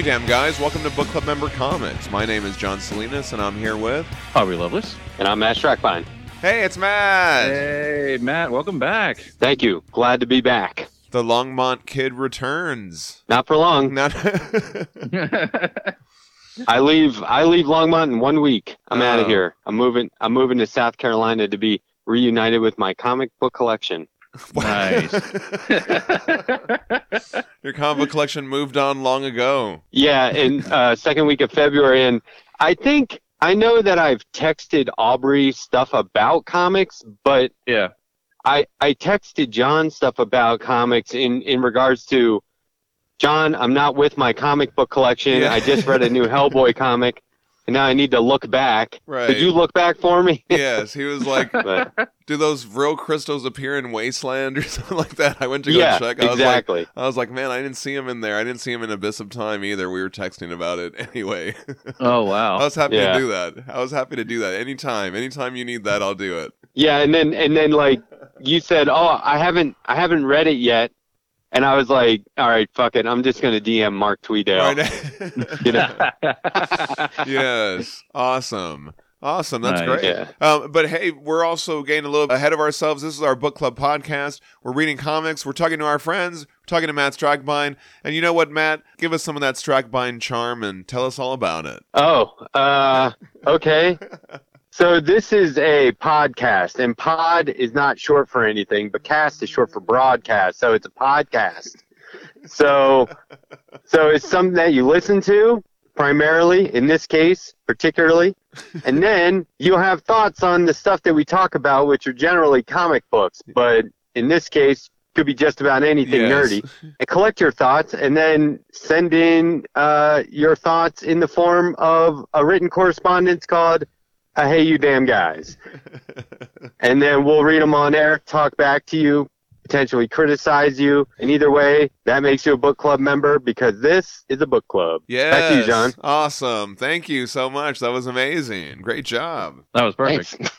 Hey, you damn guys. Welcome to Book Club Member Comics. My name is John Salinas, and I'm here with. Aubrey Lovelace. And I'm Matt Strackbine. Hey, it's Matt. Hey, Matt. Welcome back. Thank you. Glad to be back. The Longmont Kid returns. Not for long. Not. I leave. I leave Longmont in one week. I'm out Oh. of here. I'm moving. I'm moving to South Carolina to be reunited with my comic book collection. Nice. Your comic book collection moved on long ago. Yeah, in uh, second week of February, and I think I know that I've texted Aubrey stuff about comics, but yeah. I I texted John stuff about comics in in regards to John. I'm not with my comic book collection. Yeah. I just read a new Hellboy comic, and now I need to look back. Right. Did you look back for me? yes, he was like, But, "Do those real crystals appear in Wasteland or something like that?" I went to go yeah, check. I was exactly. like, "I was like, man, I didn't see him in there. I didn't see him in Abyss of Time either. We were texting about it anyway." Oh, wow. I was happy Yeah. to do that. I was happy to do that anytime. Anytime you need that, I'll do it. yeah, and then and then like you said, oh, I haven't I haven't read it yet, and I was like, all right, fuck it, I'm just gonna DM Mark Tweedale. Right? You know? yes. Awesome. Awesome. That's Nice. great. Yeah. Um, but hey, we're also getting a little ahead of ourselves. This is our book club podcast. We're reading comics. We're talking to our friends. We're talking to Matt Strackbine. And you know what, Matt? Give us some of that Strackbine charm and tell us all about it. Oh, uh, okay. So this is a podcast, and pod is not short for anything, but cast is short for broadcast. So it's a podcast. So, so it's something that you listen to primarily, in this case, particularly, and then you'll have thoughts on the stuff that we talk about, which are generally comic books, but in this case, could be just about anything Yes. nerdy and collect your thoughts and then send in uh, your thoughts in the form of a written correspondence called uh, Hey You Damn Guys. and then we'll read them on air, talk back to you, potentially criticize you. And either way, that makes you a book club member because this is a book club. Yes. Back to you, John. Awesome. Thank you so much. That was amazing. Great job. That was perfect.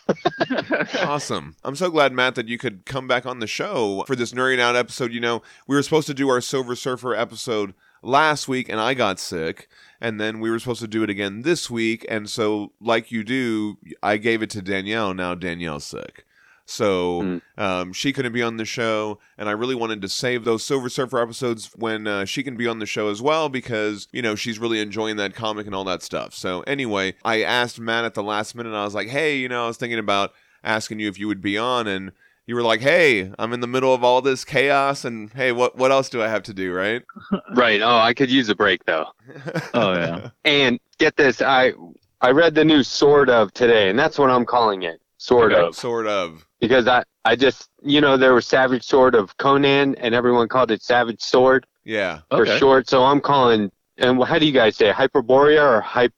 awesome. I'm so glad, Matt, that you could come back on the show for this Nerding Out episode. You know, we were supposed to do our Silver Surfer episode last week, and I got sick. And then we were supposed to do it again this week. And so, like you do, I gave it to Danielle. Now Danielle's sick. So Mm. um, she couldn't be on the show, and I really wanted to save those Silver Surfer episodes when uh, she can be on the show as well because you know she's really enjoying that comic and all that stuff. So anyway, I asked Matt at the last minute. I was like, "Hey, you know, I was thinking about asking you if you would be on," and you were like, "Hey, I'm in the middle of all this chaos, and hey, what what else do I have to do?" Right? Right. Oh, I could use a break though. Oh, yeah. And get this, I I read the new Sword of today, and that's what I'm calling it. Sort Okay. of. Sort of. because I, I just, you know, there was Savage Sword of Conan, and everyone called it Savage Sword Yeah. for Okay. short. So I'm calling, and how do you guys say it? Hyperborea or Hyperbor?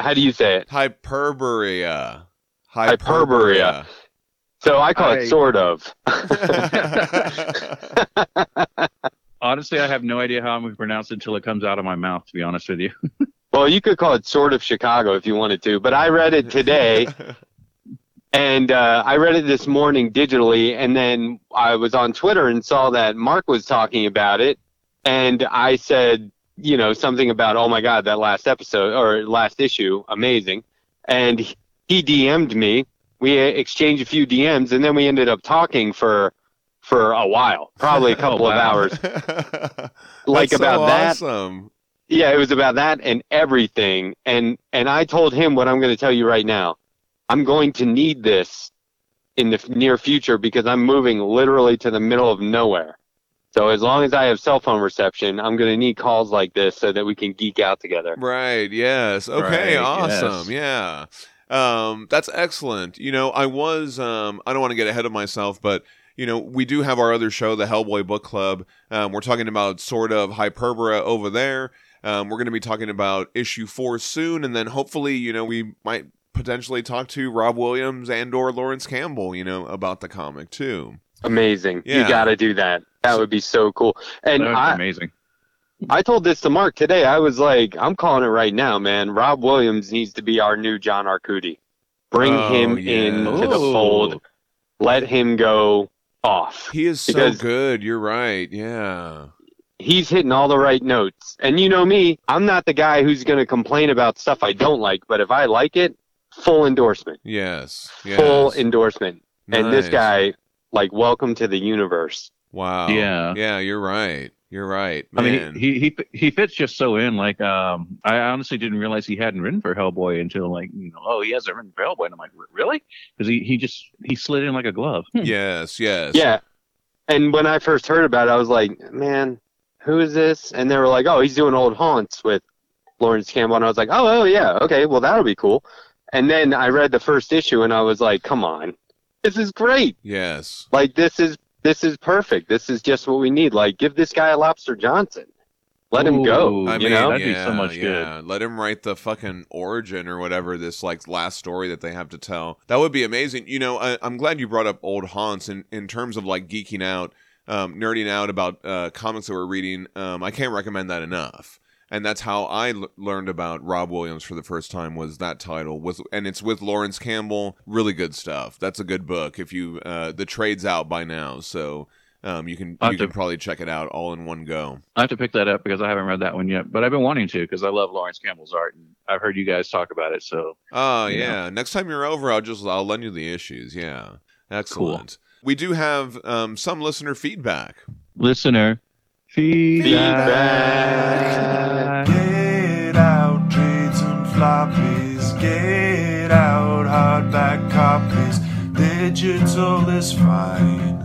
how do you say it? Hyperborea. Hyperborea. So I call I- it sort of. Honestly, I have no idea how I'm going to pronounce it until it comes out of my mouth, to be honest with you. well, you could call it sort of Chicago if you wanted to, but I read it today, and uh, I read it this morning digitally, and then I was on Twitter and saw that Mark was talking about it, and I said, you know, something about, oh my God, that last episode or last issue, amazing, and he DM'd me. We exchanged a few DMs, and then we ended up talking for for a while, probably a couple oh, of hours, like That's so about that. Awesome. Yeah, it was about that and everything. And and I told him what I'm going to tell you right now. I'm going to need this in the near future because I'm moving literally to the middle of nowhere. So as long as I have cell phone reception, I'm going to need calls like this so that we can geek out together. Right. Yes. Okay. Right, awesome. Yeah. Um, that's excellent. You know, I was. Um, I don't want to get ahead of myself, but you know, we do have our other show, the Hellboy Book Club. Um, we're talking about Sword of Hyperbora over there. Um, we're going to be talking about issue four soon, and then hopefully, you know, we might potentially talk to Rob Williams and or Laurence Campbell, you know, about the comic too. Amazing. Yeah. You got to do that. That would be so cool. And That would be I, amazing. I told this to Mark today. I was like, I'm calling it right now, man. Rob Williams needs to be our new John Arcudi. Bring Oh, him yeah. into the fold. Let him go off. He is so Because- good. You're right. Yeah. he's hitting all the right notes. And you know me, I'm not the guy who's going to complain about stuff I don't like, but if I like it, full endorsement. Yes. yes. Full endorsement. And this guy, like, welcome to the universe. Wow. Yeah. Yeah, you're right. You're right. I mean, he he he fits just so in. Like, um, I honestly didn't realize he hadn't written for Hellboy until like, you know, oh, he hasn't written for Hellboy, and I'm like, really? Because he he just he slid in like a glove. Hmm. yes, yes. Yeah. And when I first heard about it, I was like, man, who is this? And they were like, oh, he's doing old haunts with Laurence Campbell. And I was like, oh, oh, yeah, okay, well, that'll be cool. And then I read the first issue and I was like, come on, this is great. Yes. Like, this is this is perfect. This is just what we need. Like, give this guy a Lobster Johnson. Let him go. I you mean, know? that'd be yeah, so much yeah. Let him write the fucking origin or whatever this like last story that they have to tell. That would be amazing. You know, I, I'm glad you brought up old haunts in in terms of like geeking out, um, nerding out about uh, comics that we're reading. Um, I can't recommend that enough. And that's how I l- learned about Rob Williams for the first time was that title was, and it's with Laurence Campbell. Really good stuff. That's a good book. If you uh, the trade's out by now, so um, you can I'll you can to- probably check it out all in one go. I have to pick that up because I haven't read that one yet, but I've been wanting to because I love Laurence Campbell's art, and I've heard you guys talk about it. So Oh know? yeah. Next time you're over, I'll just I'll lend you the issues. Yeah, excellent. We do have um, some listener feedback. listener feedback. Get out trades and floppies. Get out hardback copies. Digital is fine.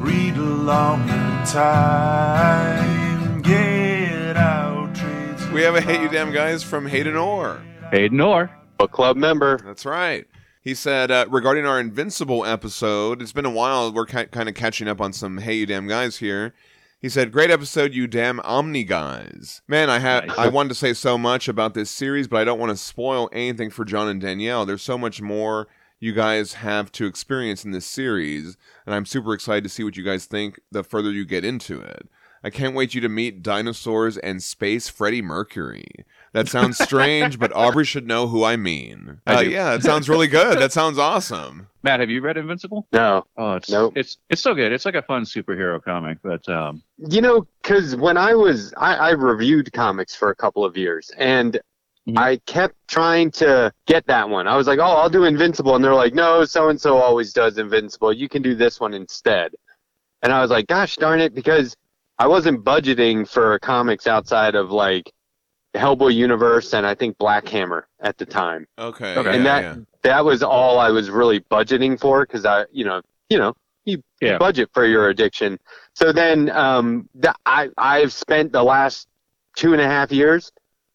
Read along in time. Get out trades. We have a hey you damn guys from Hayden Orr. Hayden Orr. Book club member. That's right. He said uh, regarding our Invincible episode, it's been a while. We're ki- kind of catching up on some hey you damn guys here. He said, "Great episode, you damn Omni guys." Man, I Nice. I wanted to say so much about this series, but I don't want to spoil anything for John and Danielle. There's so much more you guys have to experience in this series, and I'm super excited to see what you guys think the further you get into it. I can't wait you to meet dinosaurs and space Freddie Mercury. That sounds strange, but Aubrey should know who I mean. I Uh, yeah, that sounds really good. That sounds awesome. Matt, have you read Invincible? No. Oh, it's Nope. it's it's so good. It's like a fun superhero comic, but um, You know, because when I was, I, I reviewed comics for a couple of years, and Mhm. I kept trying to get that one. I was like, oh, I'll do Invincible, and they're like, no, so and so always does Invincible. You can do this one instead. And I was like, gosh darn it, because I wasn't budgeting for comics outside of like Hellboy Universe and I think Black Hammer at the time. Okay. Okay. yeah, and that yeah. that was all I was really budgeting for because I, you know, you know, you Yeah. budget for your addiction. So then, um, the, I I've spent the last two and a half years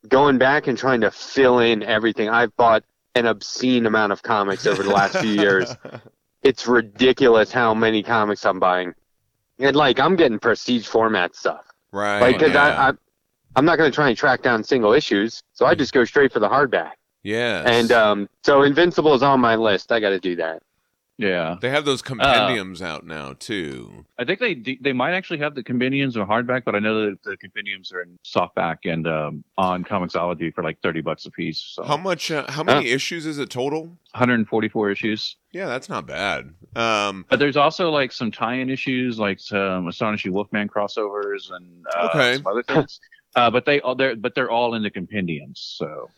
going back and trying to fill in everything. I've bought an obscene amount of comics over the last few years. It's ridiculous how many comics I'm buying, and like I'm getting prestige format stuff. right. Like, cause yeah. I, I I'm not going to try and track down single issues, so I just go straight for the hardback. Yeah. And um, so Invincible is on my list. I got to do that. yeah, they have those Uh, compendiums out now too. I think they they might actually have the compendiums or hardback, but I know that the compendiums are in softback and um, on Comixology for like thirty bucks a piece. So How much? Uh, how many issues is it total? 144 issues. Yeah, that's not bad. Um, But there's also like some tie-in issues, like some Astonishing Wolfman crossovers and uh, Okay. some other things. Uh, but they all they're but they're all in the compendiums. So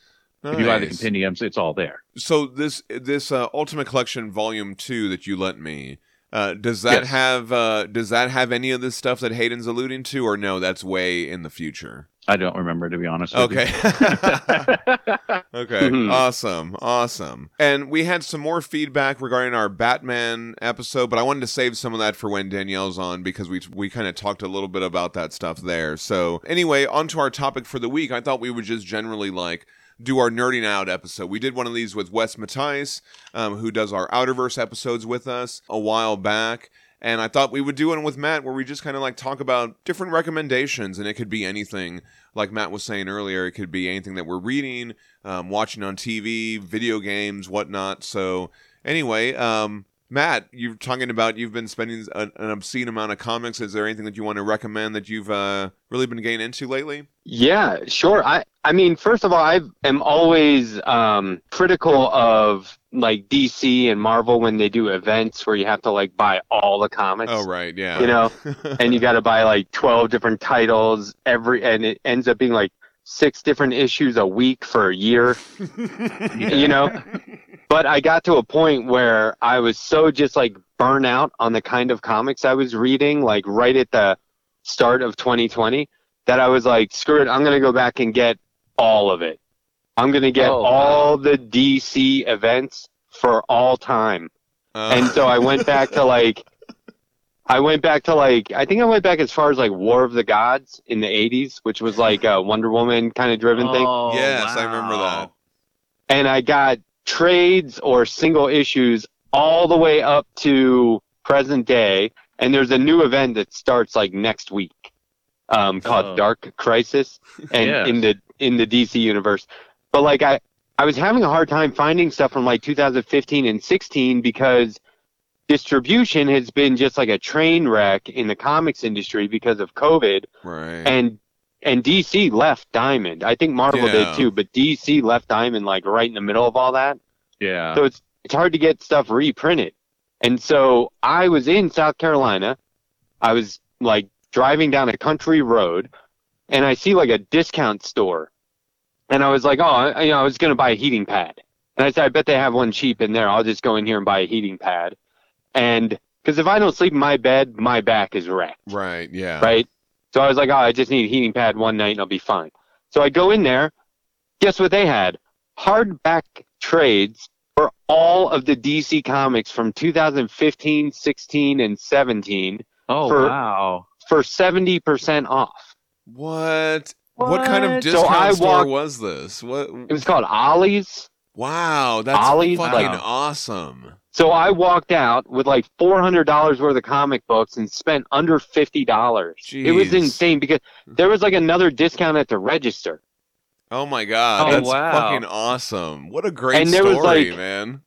if you buy the compendiums, it's all there. So this this uh, Ultimate Collection Volume Two that you lent me, uh, does that Yes. have uh, does that have any of this stuff that Hayden's alluding to, or no? That's way in the future. I don't remember to be honest. with you. Okay. okay. Mhm. awesome. Awesome. And we had some more feedback regarding our Batman episode, but I wanted to save some of that for when Danielle's on because we we kind of talked a little bit about that stuff there. So anyway, on to our topic for the week. I thought we would just generally like do our nerding out episode. We did one of these with Wes Matthijs, um, who does our Outerverse episodes with us a while back. And I thought we would do one with Matt where we just kind of like talk about different recommendations, and it could be anything. Like Matt was saying earlier, it could be anything that we're reading, um, watching on TV, video games, whatnot. So anyway, um, Matt, you're talking about you've been spending an, obscene amount of comics. Is there anything that you want to recommend that you've uh, really been getting into lately? Yeah, sure. I I mean, first of all, I am always um, critical of like DC and Marvel when they do events where you have to like buy all the comics. oh right, yeah. You know, and you got to buy like 12 different titles every and it ends up being like six different issues a week for a year you know but i got to a point where i was so just like burnt out on the kind of comics i was reading like right at the start of 2020 that i was like screw it i'm going to go back and get all of it i'm going to get Oh, all the dc events for all time Uh, and so I went back to like, I went back to like, I think I went back as far as like War of the Gods in the '80s, which was like a Wonder Woman kind of driven thing. Oh, Yes, I remember that. And I got trades or single issues all the way up to present day. And there's a new event that starts like next week, um, called Oh. Dark Crisis, and Yes. in the in the DC universe. But like I, I was having a hard time finding stuff from like 2015 and 16 because distribution has been just like a train wreck in the comics industry because of COVID right. and and DC left Diamond. I think Marvel Yeah. did too, but DC left Diamond like right in the middle of all that. Yeah. So it's it's hard to get stuff reprinted. And so I was in South Carolina. I was like driving down a country road and I see like a discount store. And I was like, oh, I, you know, I was going to buy a heating pad. And I said, I bet they have one cheap in there. I'll just go in here and buy a heating pad. And because if I don't sleep in my bed, my back is wrecked right. Yeah. right? So I was like, oh, I just need a heating pad one night and I'll be fine. So I go in there. Guess what they had? Hardback trades for all of the DC comics from 2015, 16, and 17 oh for- wow. for 70% off. What? What kind of What? So discount I store walked- was this? What? It was called Ollie's. Wow, that's Ollie's? fucking Wow. awesome. So I walked out with like $400 worth of comic books and spent under $50. It was insane because there was like another discount at the register. Oh my god, Oh, that's wow. fucking awesome. What a great And there was, story, like- man.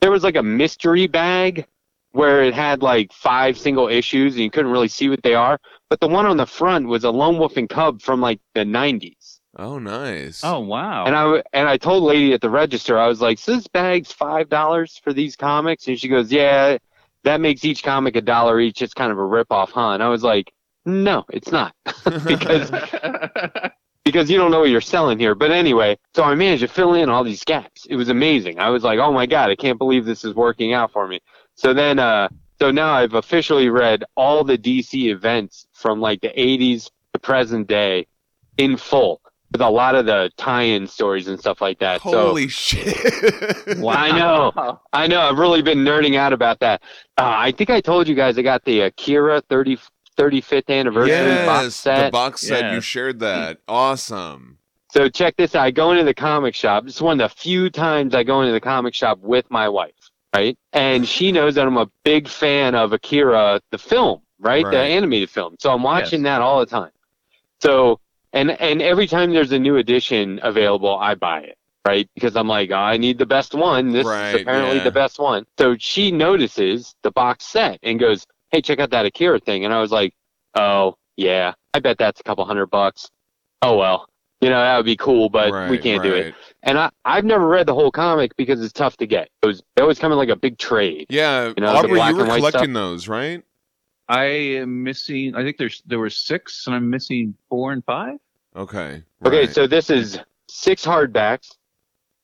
there was like a mystery bag where it had like five single issues and you couldn't really see what they are. But the one on the front was a lone wolf and cub from like the 90s. Oh, nice. Oh wow. And I and I told lady at the register, I was like, "So this bag's five dollars for these comics?" And she goes, "Yeah, that makes each comic a dollar each. It's kind of a rip off, huh?" And I was like, "No, it's not, because because you don't know what you're selling here." But anyway, so I managed to fill in all these gaps. It was amazing. I was like, "Oh my god, I can't believe this is working out for me." So then, uh, so now I've officially read all the DC events from like the 80s to present day in full with a lot of the tie-in stories and stuff like that. Holy shit. So I know, I know. I've really been nerding out about that. Uh, I think I told you guys I got the Akira 30, 35th anniversary box yes, set. the box set. You shared that. Awesome. So check this out. I go into the comic shop. It's one of the few times I go into the comic shop with my wife, right? And she knows that I'm a big fan of Akira, the film, right? The animated film. So I'm watching that all the time. So and and every time there's a new edition available, I buy it, right? Because I'm like, oh, I need the best one. This Right, is apparently yeah. the best one. So she notices the box set and goes, "Hey, check out that Akira thing." And I was like, "Oh, yeah. I bet that's a couple hundred bucks." Oh well. You know, that would be cool, but we can't do it. And I, I've never read the whole comic because it's tough to get. It was, they always come in like a big trade. Yeah, You know, Aubrey, you were and white collecting those, right? I am missing. I think there's there were six, and I'm missing four and five. Okay. Okay, so this is six hardbacks,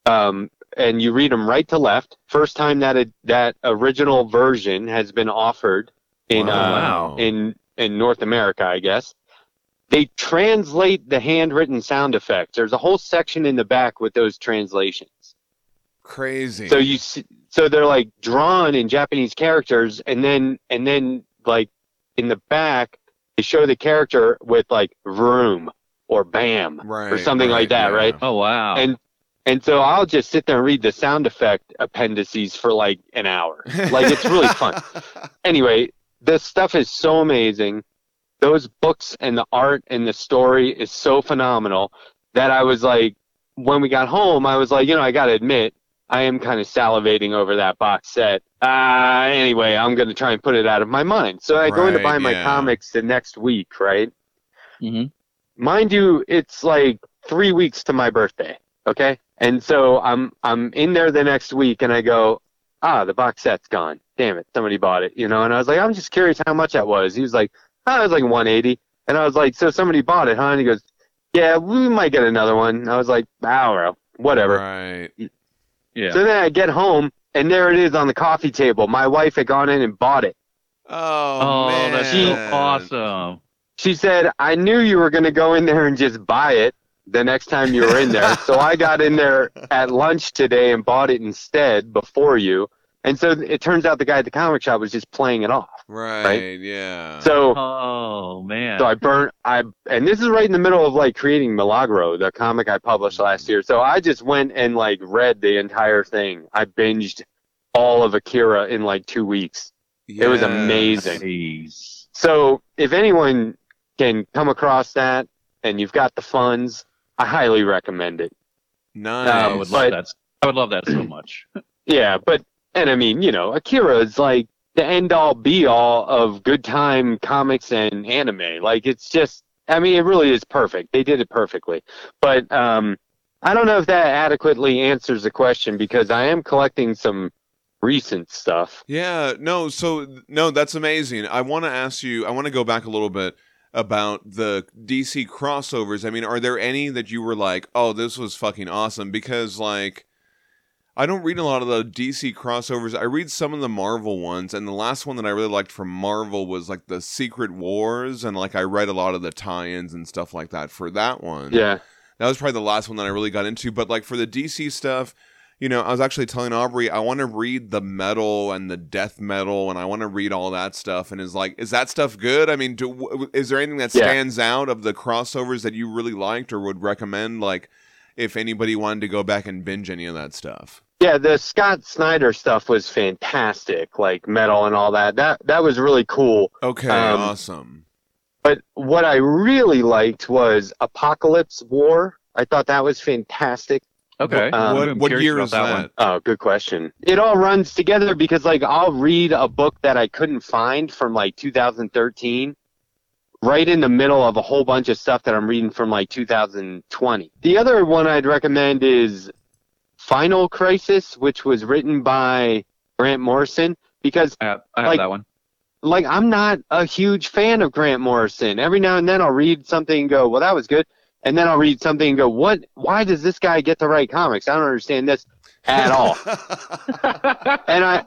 um, and you read them right to left. First time that a, that original version has been offered in Wow. uh, in in North America, I guess. They translate the handwritten sound effects. There's a whole section in the back with those translations. crazy. So you see, so they're like drawn in Japanese characters, and then and then like in the back they show the character with like vroom or bam right, or something like that, yeah. right? Oh wow. And and so I'll just sit there and read the sound effect appendices for like an hour. Like it's really fun. Anyway, this stuff is so amazing. Those books and the art and the story is so phenomenal that I was like, when we got home, I was like, you know, I got to admit, I am kind of salivating over that box set. Uh, anyway, I'm going to try and put it out of my mind. So I go in to Right, buy my yeah. comics the next week, right? hmm Mind you, it's like three weeks to my birthday. Okay. And so I'm I'm in there the next week and I go, ah, the box set's gone. Damn it, somebody bought it, you know. And I was like, I'm just curious how much that was. He was like, oh, it was like 180. And I was like, so somebody bought it, huh? And he goes, yeah, we might get another one. And I was like, ah, well, whatever. Right. Yeah. So then I get home and there it is on the coffee table. My wife had gone in and bought it. Oh, oh, man. that's so awesome. She said, I knew you were going to go in there and just buy it the next time you were in there. so I got in there at lunch today and bought it instead before you. And so it turns out the guy at the comic shop was just playing it off. Right. Yeah. So Oh man. so I burnt I and this is right in the middle of like creating Milagro, the comic I published last year. So I just went and like read the entire thing. I binged all of Akira in like 2 weeks. it was amazing. Jeez. So if anyone can come across that and you've got the funds, I highly recommend it. Nice. I Um, would but- love that. I would love that so much. Yeah, but and I mean, you know, Akira is like the end all be all of good time comics and anime. Like it's just I mean, it really is perfect. They did it perfectly. But um I don't know if that adequately answers the question because I am collecting some recent stuff. Yeah, no, so no, that's amazing. I want to ask you, I want to go back a little bit about the DC crossovers. I mean, are there any that you were like, "Oh, this was fucking awesome" because like I don't read a lot of the DC crossovers. I read some of the Marvel ones, and the last one that I really liked from Marvel was like the Secret Wars, and like I read a lot of the tie-ins and stuff like that for that one. Yeah. That was probably the last one that I really got into. But like for the DC stuff, you know, I was actually telling Aubrey I want to read the metal and the death metal, and I want to read all that stuff. And is like, is that stuff good? I mean, do, is there anything that Yeah. stands out of the crossovers that you really liked or would recommend? Like, if anybody wanted to go back and binge any of that stuff. Yeah, the Scott Snyder stuff was fantastic, like metal and all that. That that was really cool. Okay, Um, awesome. But what I really liked was Apocalypse War. I thought that was fantastic. Okay. um, what what year is that that? one. Oh, good question. It all runs together because like I'll read a book that I couldn't find from like 2013 right in the middle of a whole bunch of stuff that I'm reading from like 2020. The other one I'd recommend is Final Crisis, which was written by Grant Morrison because I have, I have like- that one. like I'm not a huge fan of Grant Morrison. Every now and then I'll read something and go, "Well, that was good," and then I'll read something and go, "What? Why does this guy get to write comics? I don't understand this at all." and I,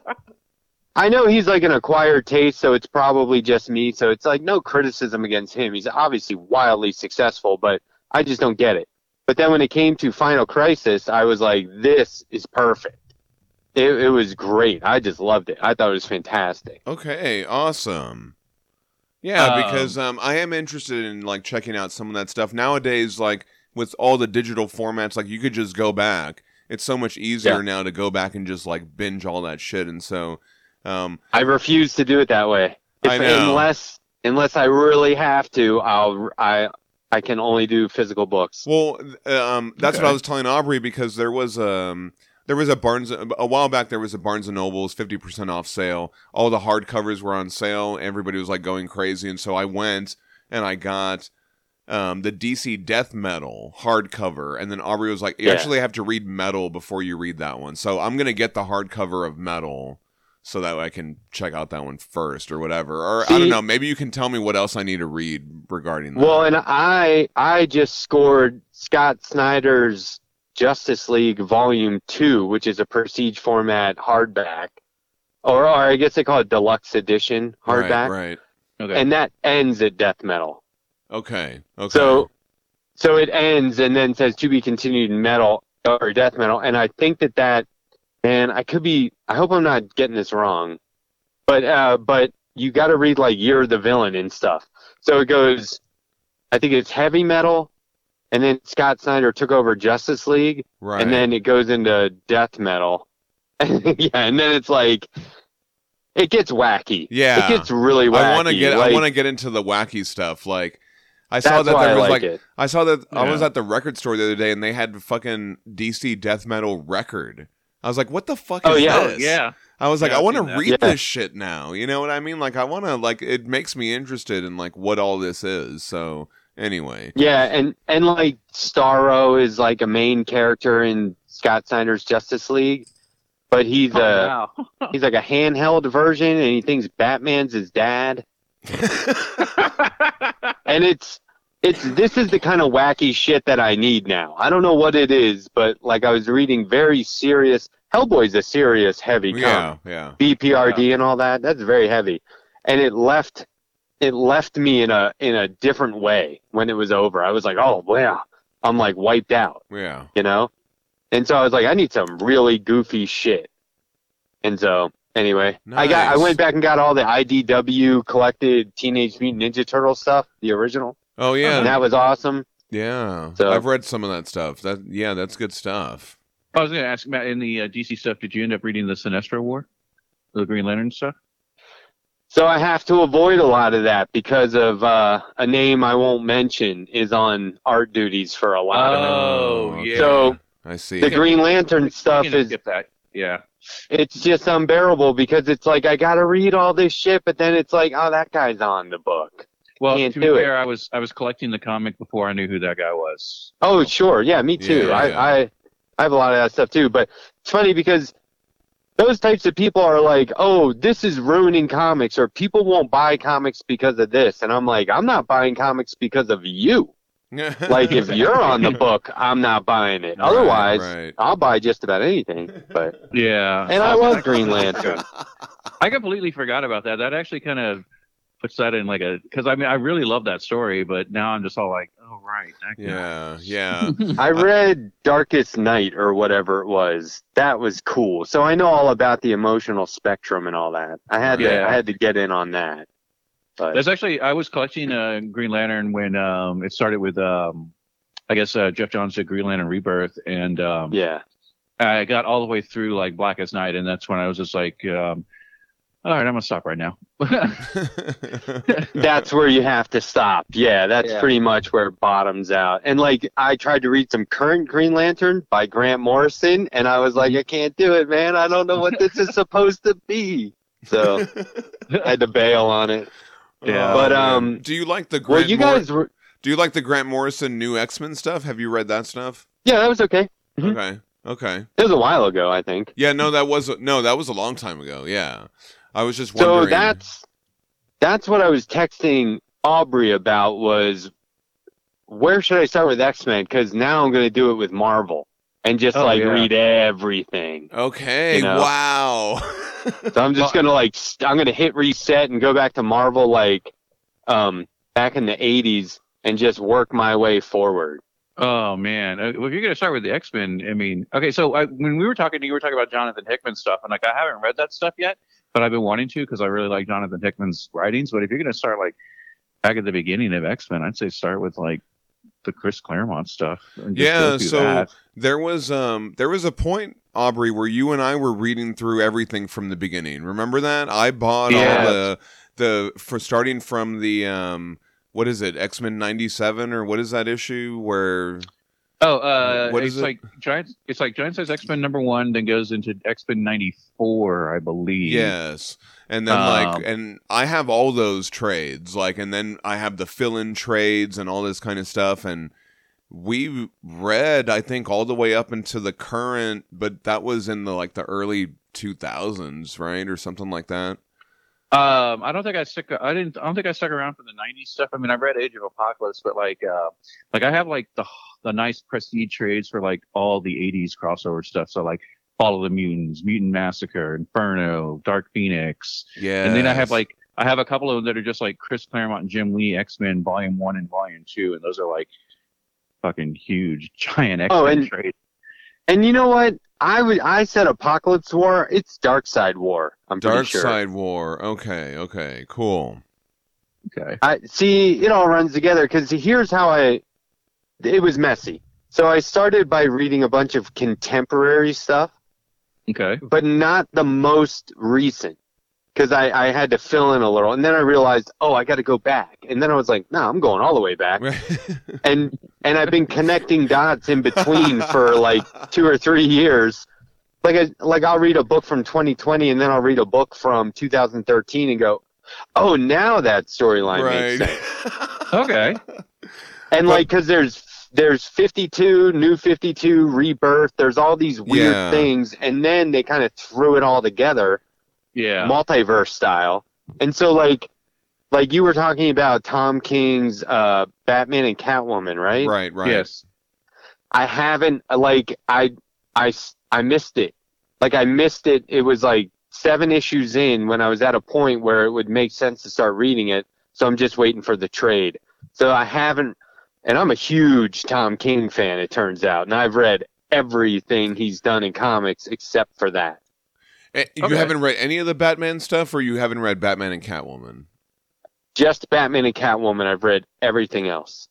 I know he's like an acquired taste, so it's probably just me. So it's like no criticism against him. He's obviously wildly successful, but I just don't get it. But then when it came to Final Crisis, I was like, "This is perfect." It, it was great. I just loved it. I thought it was fantastic. Okay, awesome. Yeah, Um, because um, I am interested in like checking out some of that stuff nowadays. Like with all the digital formats, like you could just go back. It's so much easier Yeah. now to go back and just like binge all that shit. And so, um, I refuse to do it that way. If, I know. Unless unless I really have to, I'll I I can only do physical books. well, um, that's what I was telling Aubrey because there was um. There was a Barnes a while back. There was a Barnes and Nobles fifty percent off sale. All the hardcovers were on sale. Everybody was like going crazy, and so I went and I got um, the DC Death Metal hardcover, and then Aubrey was like, "You Yeah. actually have to read Metal before you read that one." So I'm gonna get the hardcover of Metal so that I can check out that one first, or whatever. Or I don't know. Maybe you can tell me what else I need to read regarding that. Well, and I I just scored Scott Snyder's Justice League Volume Two, which is a prestige format hardback, or, or I guess they call it deluxe edition hardback, Right. Right. Okay. and that ends at Death Metal. Okay. Okay. So, so it ends and then says to be continued in metal or death metal. And I think that that, and I could be, I hope I'm not getting this wrong, but, uh, but you got to read like You're the Villain and stuff. So it goes, I think it's heavy metal. And then Scott Snyder took over Justice League. right. And then it goes into death metal. yeah. And then it's like, it gets wacky. Yeah. It gets really wacky. I want to get. I want to get into the wacky stuff. Like, I saw that there I was like like it. I saw that I was at the record store the other day and they had fucking DC death metal record. I was like, what the fuck Oh, is yeah. oh this? yeah. I was like, Yeah, I want to read Yeah. this shit now. You know what I mean? Like, I want to like. It makes me interested in like what all this is. So Anyway. Yeah, and and like Starro is like a main character in Scott Snyder's Justice League, but he's Oh, a wow. he's like a handheld version, and he thinks Batman's his dad, and it's it's this is the kind of wacky shit that I need now. I don't know what it is, but like I was reading very serious. Hellboy's a serious, heavy comic. yeah. yeah. BPRD and all that. That's very heavy, and it left it left me in a in a different way when it was over. I was like, oh wow, I'm like wiped out, Yeah. you know. And so I was like, I need some really goofy shit. And so anyway, I got I went back and got all the IDW collected Teenage Mutant Ninja Turtle stuff, the original, Oh yeah. and that was awesome. yeah. So- I've read some of that stuff. That yeah, that's good stuff. I was going to ask Matt in the uh, DC stuff. Did you end up reading the Sinestro War, the Green Lantern stuff? So I have to avoid a lot of that because of uh, a name I won't mention is on art duties for a lot of it. Oh, okay. yeah. So I see. the Green Lantern stuff is skip that. Yeah. it's just unbearable because it's like I gotta read all this shit, but then it's like, oh, that guy's on the book. Well, to be do it. fair, I was I was collecting the comic before I knew who that guy was. Oh, sure, yeah, me too. Yeah, I, yeah. I I have a lot of that stuff too, but it's funny because those types of people are like, oh, this is ruining comics, or people won't buy comics because of this, and I'm like, I'm not buying comics because of you. Like, if you're on the book, I'm not buying it. Right, Otherwise, right. I'll buy just about anything. But Yeah. and I love Green Lantern. I completely forgot about that. That actually kind of puts that in like a because I mean I really love that story, but now I'm just all like, oh right, that guy. Yeah, yeah. I read Darkest Night or whatever it was. That was cool. So I know all about the emotional spectrum and all that. I had to I had to get in on that. But There's actually I was collecting uh, Green Lantern when um, it started with um, I guess uh, Geoff Johns did Green Lantern Rebirth, and um, yeah. I got all the way through like Blackest Night, and that's when I was just like, um, all right, I'm gonna stop right now. That's where you have to stop. Yeah, that's Yeah. pretty much where it bottoms out. And like I tried to read some current Green Lantern by Grant Morrison and I was like, I can't do it, man. I don't know what this is supposed to be. So I had to bail on it. Yeah. But, um, do you like the Grant? Well, Grant you Mor- guys were do you like the Grant Morrison new X Men stuff? Have you read that stuff? Yeah, that was okay. Mhm. Okay, okay. It was a while ago, I think. Yeah, no, that was no, that was a long time ago. Yeah, I was just So wondering. that's that's what I was texting Aubrey about was where should I start with X Men? Because now I'm going to do it with Marvel and just Oh, like yeah. read everything. okay. you know. Wow. So I'm just gonna like st- I'm gonna hit reset and go back to Marvel like um back in the 80s and just work my way forward. Oh man! Uh, Well, if you're gonna start with the X Men, I mean, okay. So I, when we were talking, you were talking about Jonathan Hickman stuff, and like I haven't read that stuff yet, but I've been wanting to because I really like Jonathan Hickman's writings. But if you're gonna start like back at the beginning of X Men, I'd say start with like the Chris Claremont stuff. Yeah, so- that. there was um there was a point, Aubrey, where you and I were reading through everything from the beginning. Remember that? I bought Yeah. all the the for starting from the um what is it X Men ninety seven or what is that issue where Oh, uh, What it's is it? like giant. It's like giant size X Men number one, then goes into X Men ninety four, I believe. Yes. And then Um, like and I have all those trades like and then I have the fill-in trades and all this kind of stuff and we read I think all the way up into the current but that was in the like the early 2000s, right? Or something like that. Um, I don't think I stuck. I didn't. I don't think I stuck around for the '90s stuff. I mean, I read Age of Apocalypse, but like, uh, like I have like the the nice prestige trades for like all the '80s crossover stuff. So like, Fall of the Mutants, Mutant Massacre, Inferno, Dark Phoenix, Yeah. and then I have like I have a couple of them that are just like Chris Claremont and Jim Lee X Men Volume One and Volume Two, and those are like fucking huge, giant X Men Oh, and- trades. And you know what? I would I said Apocalypse War. It's Darkseid War. I'm pretty Dark sure. Side War. Okay, okay, cool. Okay. I see. It all runs together because here's how I. It was messy. So I started by reading a bunch of contemporary stuff, Okay. but not the most recent, because I, I had to fill in a little, and then I realized, oh, I got to go back, and then I was like, no, I'm going all the way back, and and I've been connecting dots in between for like two or three years. Like I, like I'll read a book from 2020 and then I'll read a book from 2013 and go, oh, now that storyline makes sense. Okay. and But- like because there's there's 52 new 52 rebirth there's all these weird Yeah. things and then they kind of threw it all together Yeah. multiverse style and so like like you were talking about tom king's uh batman and catwoman right Right, right. Yes. i haven't like i i i missed it like i missed it it was like seven issues in when i was at a point where it would make sense to start reading it so i'm just waiting for the trade so i haven't and i'm a huge tom king fan it turns out and i've read everything he's done in comics except for that Eh, You Okay. haven't read any of the Batman stuff, or you haven't read Batman and Catwoman? just batman and catwoman i've read everything else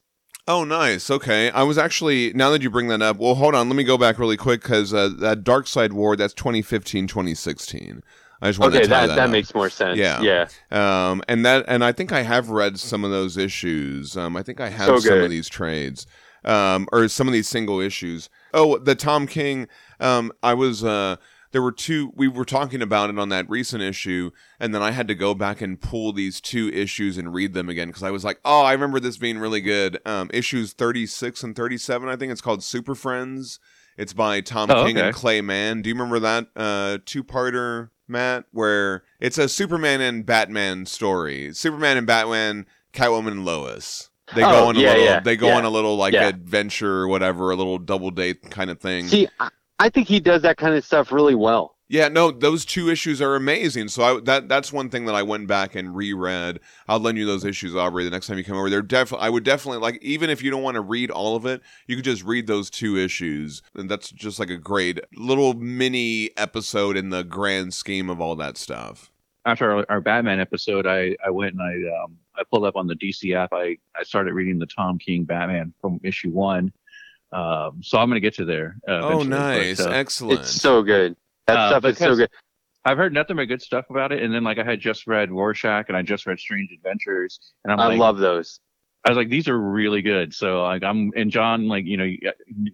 Oh, nice. Okay. I was actually, now that you bring that up, well, hold on. Let me go back really quick because uh, that Darkseid War, that's 2015, 2016. I just wanted okay to tie that, that, makes more sense Yeah. yeah Um, and that, and I think I have read some of those issues. Um, I think I have So some of these trades, um, or some of these single issues. Oh, the Tom King. Um, I was, uh, there were two, we were talking about it on that recent issue, and then I had to go back and pull these two issues and read them again because I was like, oh, I remember this being really good. Um, issues 36 and 37, I think it's called Super Friends. It's by Tom Oh, King okay. and Clay Mann. Do you remember that uh, two-parter, Matt? Where it's a Superman and Batman story. Superman and Batman, Catwoman and Lois. They go Oh, on a yeah, little. yeah, they go yeah, on a little like adventure or whatever, a little double date kind of thing. see I, I think he does that kind of stuff really well Yeah, no, those two issues are amazing. So I, that that's one thing that I went back and reread. I'll lend you those issues, Aubrey, the next time you come over. They're definitely. I would definitely like, even if you don't want to read all of it, you could just read those two issues, and that's just like a great little mini episode in the grand scheme of all that stuff. After our, our Batman episode, I, I went and I um I pulled up on the DC app. I, I started reading the Tom King Batman from issue one. Um, so I'm gonna get to there. Uh, oh, eventually, but, nice, uh, excellent. it's so good that Uh, stuff is so good I've heard nothing but good stuff about it. And then like I had just read Rorschach and I just read Strange Adventures, and I'm i like, love those I was like, these are really good. So like I'm and John, like you know, you,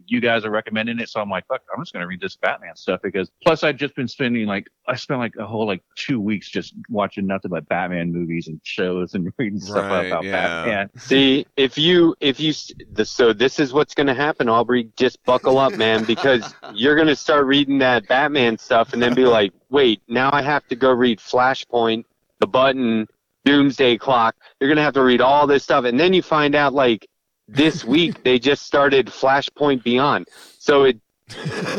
you guys are recommending it, so I'm like, fuck, I'm just gonna read this Batman stuff because plus I've just been spending like I spent like a whole like two weeks just watching nothing but Batman movies and shows and reading stuff Right, about yeah. Batman. See, if you if you s- the, so this is what's going to happen, Aubrey. Just buckle up, man, because you're going to start reading that Batman stuff and then be like, wait, now I have to go read Flashpoint, The Button, Doomsday Clock. You're going to have to read all this stuff, and then you find out like this week they just started Flashpoint Beyond. So it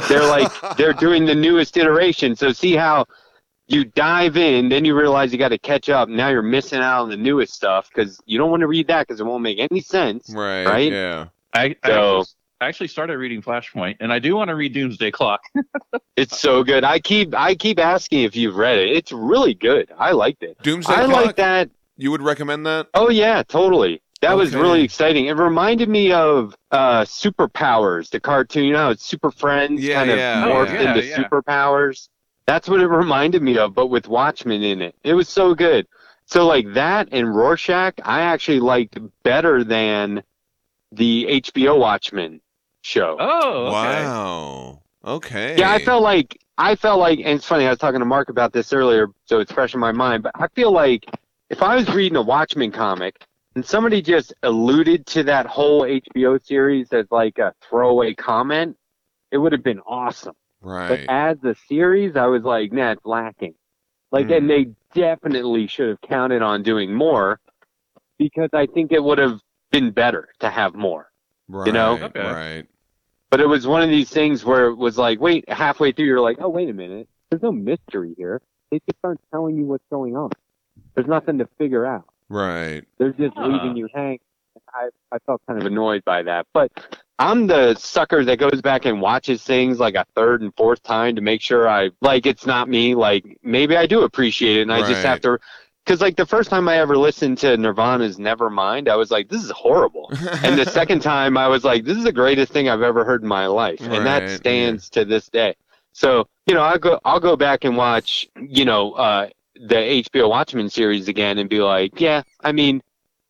they're like they're doing the newest iteration. So see how you dive in, then you realize you got to catch up. Now you're missing out on the newest stuff because you don't want to read that because it won't make any sense. right, right? Yeah. I, I, So- actually, I actually started reading Flashpoint, and I do want to read Doomsday Clock. It's so good. I keep I keep asking if you've read it. It's really good. I liked it. Doomsday I Clock. like that. You would recommend that? Oh yeah, totally. That was really exciting. It reminded me of uh, Superpowers, the cartoon. You know, it's Super Friends Yeah, kind of yeah, morphed yeah. into Yeah, yeah. superpowers. That's what it reminded me of, but with Watchmen in it. It was so good. So like that and Rorschach, I actually liked better than the HBO Watchmen show. Oh, okay. Wow. Okay. Yeah, I felt like I felt like, and it's funny. I was talking to Mark about this earlier, so it's fresh in my mind. But I feel like if I was reading a Watchmen comic and somebody just alluded to that whole HBO series as like a throwaway comment, it would have been awesome. right. But as a series, I was like, nah, it's lacking. Like, Hmm. and they definitely should have counted on doing more because I think it would have been better to have more. right. you know? Okay. Right. But it was one of these things where it was like, wait, halfway through, you're like, oh, wait a minute. There's no mystery here. They just aren't telling you what's going on. There's nothing to figure out. Right. They're just Huh. leaving you hanging. I, I felt kind of annoyed by that. But I'm the sucker that goes back and watches things like a third and fourth time to make sure I, like, it's not me. Like, maybe I do appreciate it and I just have to. Because, like, the first time I ever listened to Nirvana's Nevermind, I was like, this is horrible. and the second time I was like, this is the greatest thing I've ever heard in my life, and Right, that stands to this day. So you know, I'll go I'll go back and watch you know uh, the HBO Watchmen series again and be like, yeah, I mean,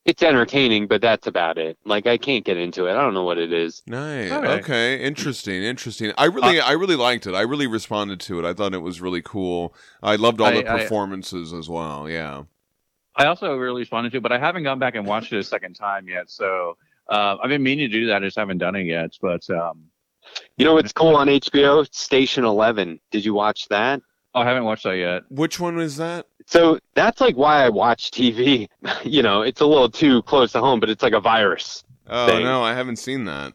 it's entertaining, but that's about it. Like I can't get into it. I don't know what it is. Nice. Okay. Okay. Interesting. Interesting. I really, I really liked it. I really responded to it. I thought it was really cool. I loved all the I- I- performances as well. Yeah. I also really responded to it, but I haven't gone back and watched it a second time yet. So Uh, I've been meaning to do that. I just haven't done it yet. But um, You know what's cool on HBO? Station Eleven. Did you watch that? oh, I haven't watched that yet. Which one was that? So that's like why I watch TV. you know, it's a little too close to home, but it's like a virus. Oh Thing. no, I haven't seen that.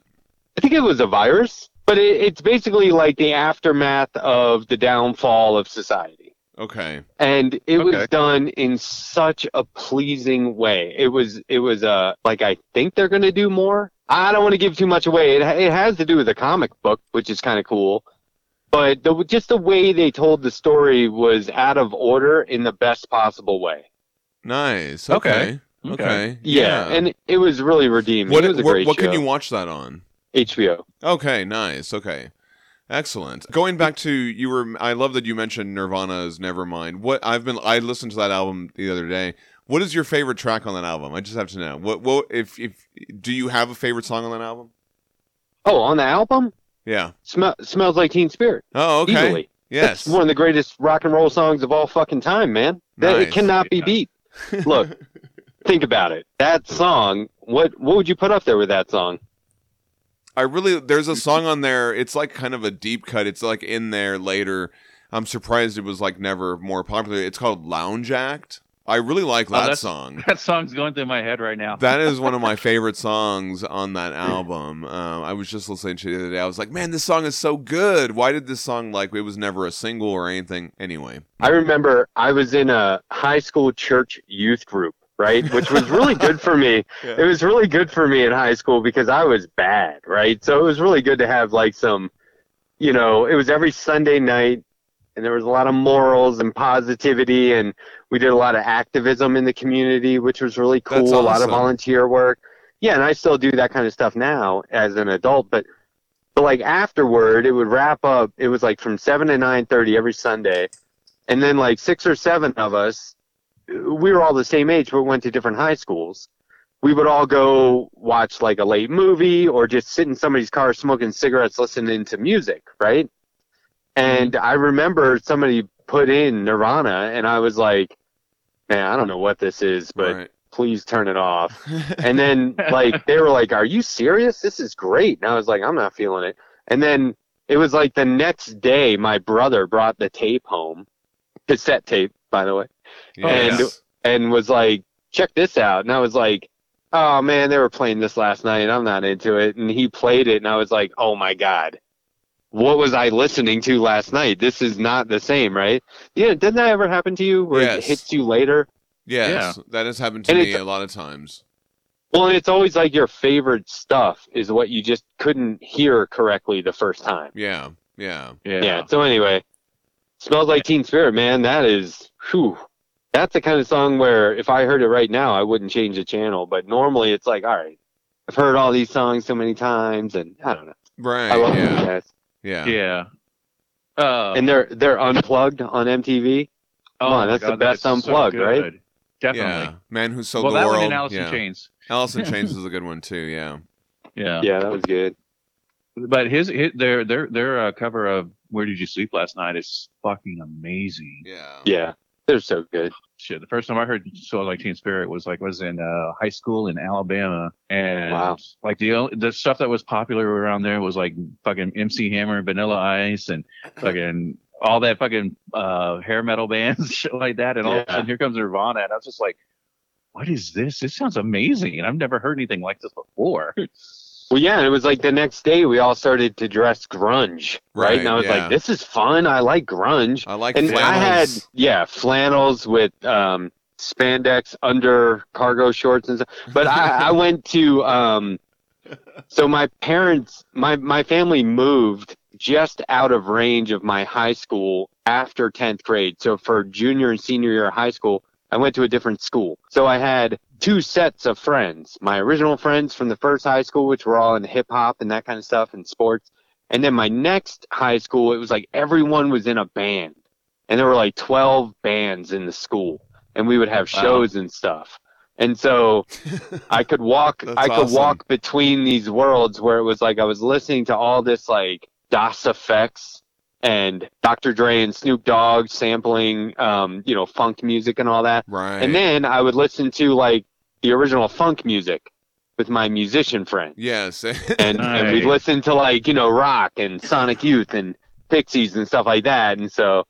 I think it was a virus, but it, it's basically like the aftermath of the downfall of society. Okay. And it Okay. was done in such a pleasing way. It was, it was, uh, like I think they're going to do more. I don't want to give too much away. It, it has to do with a comic book, which is kind of cool. But the, just the way they told the story was out of order in the best possible way. Nice. Okay. Okay. Okay. Okay. Yeah, and it was really redeeming. what it was a what, great what show. can you watch that on? HBO. Okay, nice. Okay. Excellent. Going back to you were I love that you mentioned Nirvana's Nevermind. What I've been I listened to that album the other day. What is your favorite track on that album? I just have to know. What what if if do you have a favorite song on that album? Oh, on the album, Yeah. Smell, smells like Teen Spirit. Oh, okay. Easily. Yes. That's one of the greatest rock and roll songs of all fucking time, man. That, Nice. It cannot be Yeah. beat. Look, think about it. That song. What what would you put up there with that song? I really there's a song on there. It's like kind of a deep cut. It's like in there later. I'm surprised it was like never more popular. It's called Lounge Act. I really like Oh, that that's- song. That song's going through my head right now. That is one of my favorite songs on that album. Um, I was just listening to it the other day. I was like, man, this song is so good. Why did this song like it was never a single or anything? Anyway, I remember I was in a high school church youth group, right? Which was really good for me. Yeah. It was really good for me in high school because I was bad, right? So it was really good to have like some, you know, it was every Sunday night and there was a lot of morals and positivity and we did a lot of activism in the community, which was really cool. That's A lot of volunteer work. Yeah, and I still do that kind of stuff now as an adult, but but like afterward, it would wrap up. It was like from seven to nine thirty every Sunday, and then like six or seven of us, we were all the same age, but went to different high schools. We would all go watch like a late movie or just sit in somebody's car smoking cigarettes, listening to music, right? And mm-hmm. I remember somebody put in Nirvana, and I was like, "Man, I don't know what this is, but right. please turn it off." And then like they were like, "Are you serious? This is great." And I was like, "I'm not feeling it." And then it was like the next day, my brother brought the tape home, cassette tape, by the way, Yes. and was like, "Check this out." And I was like, "Oh man, they were playing this last night. I'm not into it." And he played it, and I was like, "Oh my god." What was I listening to last night? This is not the same, right? Yeah, didn't that ever happen to you where Yes. it hits you later? yes, that has happened to And me a lot of times. Well, and it's always like your favorite stuff is what you just couldn't hear correctly the first time. Yeah, yeah. yeah. Yeah. So anyway, smells like Teen Spirit, man. That is, whew. That's the kind of song where if I heard it right now, I wouldn't change the channel. But normally, it's like, all right, I've heard all these songs so many times, and I don't know. Right. I love these yeah. Guys, Yeah. Yeah. Uh, and they're they're unplugged on MTV. oh on, my that's the best that's so Unplugged, right? Definitely. Yeah. Man who sold well, the that world. one and Alice yeah. in Chains. Alice in Chains is a good one too. Yeah. Yeah. Yeah, that was good. But his, his their their their uh, cover of Where Did You Sleep Last Night is fucking amazing. Yeah. Yeah, they're so good. Shit, the first time I heard "So Like Teen Spirit" was like was in uh, high school in Alabama, and Wow. like the only- the stuff that was popular around there was like fucking MC Hammer, Vanilla Ice, and fucking all that fucking uh, hair metal bands, shit like that. And all of a sudden, here comes Nirvana, and I was just like, "What is this? This sounds amazing!" And I've never heard anything like this before. Well, yeah, it was like the next day we all started to dress grunge, right? Right, and I was yeah. like, this is fun. I like grunge. I like and flannels. I had yeah flannels with um, spandex under cargo shorts and stuff. But I, I went to um, so my parents, my my family moved just out of range of my high school after tenth grade. So for junior and senior year of high school, I went to a different school. So I had two sets of friends. My original friends from the first high school, which were all in hip hop and that kind of stuff and sports. And then my next high school, it was like everyone was in a band. And there were like 12 bands in the school. And we would have Wow. shows and stuff. And so I could walk I could awesome. walk between these worlds where it was like I was listening to all this like Das EFX and Dr. Dre and Snoop Dogg sampling um, you know, funk music and all that. right. And then I would listen to like the original funk music with my musician friend, Yes. and and we Nice. listened to like you know rock and Sonic Youth and Pixies and stuff like that. And so,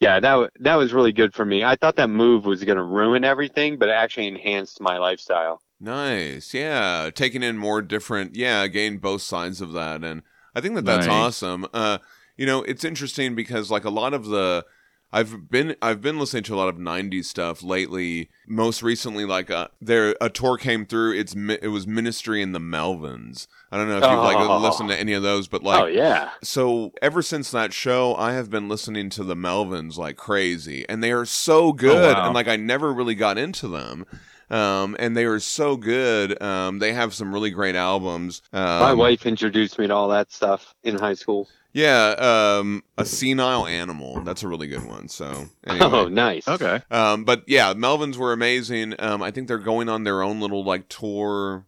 yeah, that that was really good for me. I thought that move was gonna ruin everything, but it actually enhanced my lifestyle. Nice. Yeah. Taking in more different, yeah, gain both sides of that. And I think that that's Nice. awesome. Uh, you know, it's interesting because like a lot of the, I've been, I've been listening to a lot of 90s stuff lately. Most recently, like uh, there, a tour came through. It's, it was Ministry and the Melvins. I don't know if you've like Oh. listened to any of those, but like, oh yeah, so ever since that show, I have been listening to the Melvins like crazy, and they are so good. wow. And like I never really got into them, um, and they are so good. Um, they have some really great albums. Um, my wife introduced me to all that stuff in high school. Yeah, um, a senile animal. That's a really good one. So anyway. Oh, nice. Okay. Um, but yeah, Melvins were amazing. Um, I think they're going on their own little like tour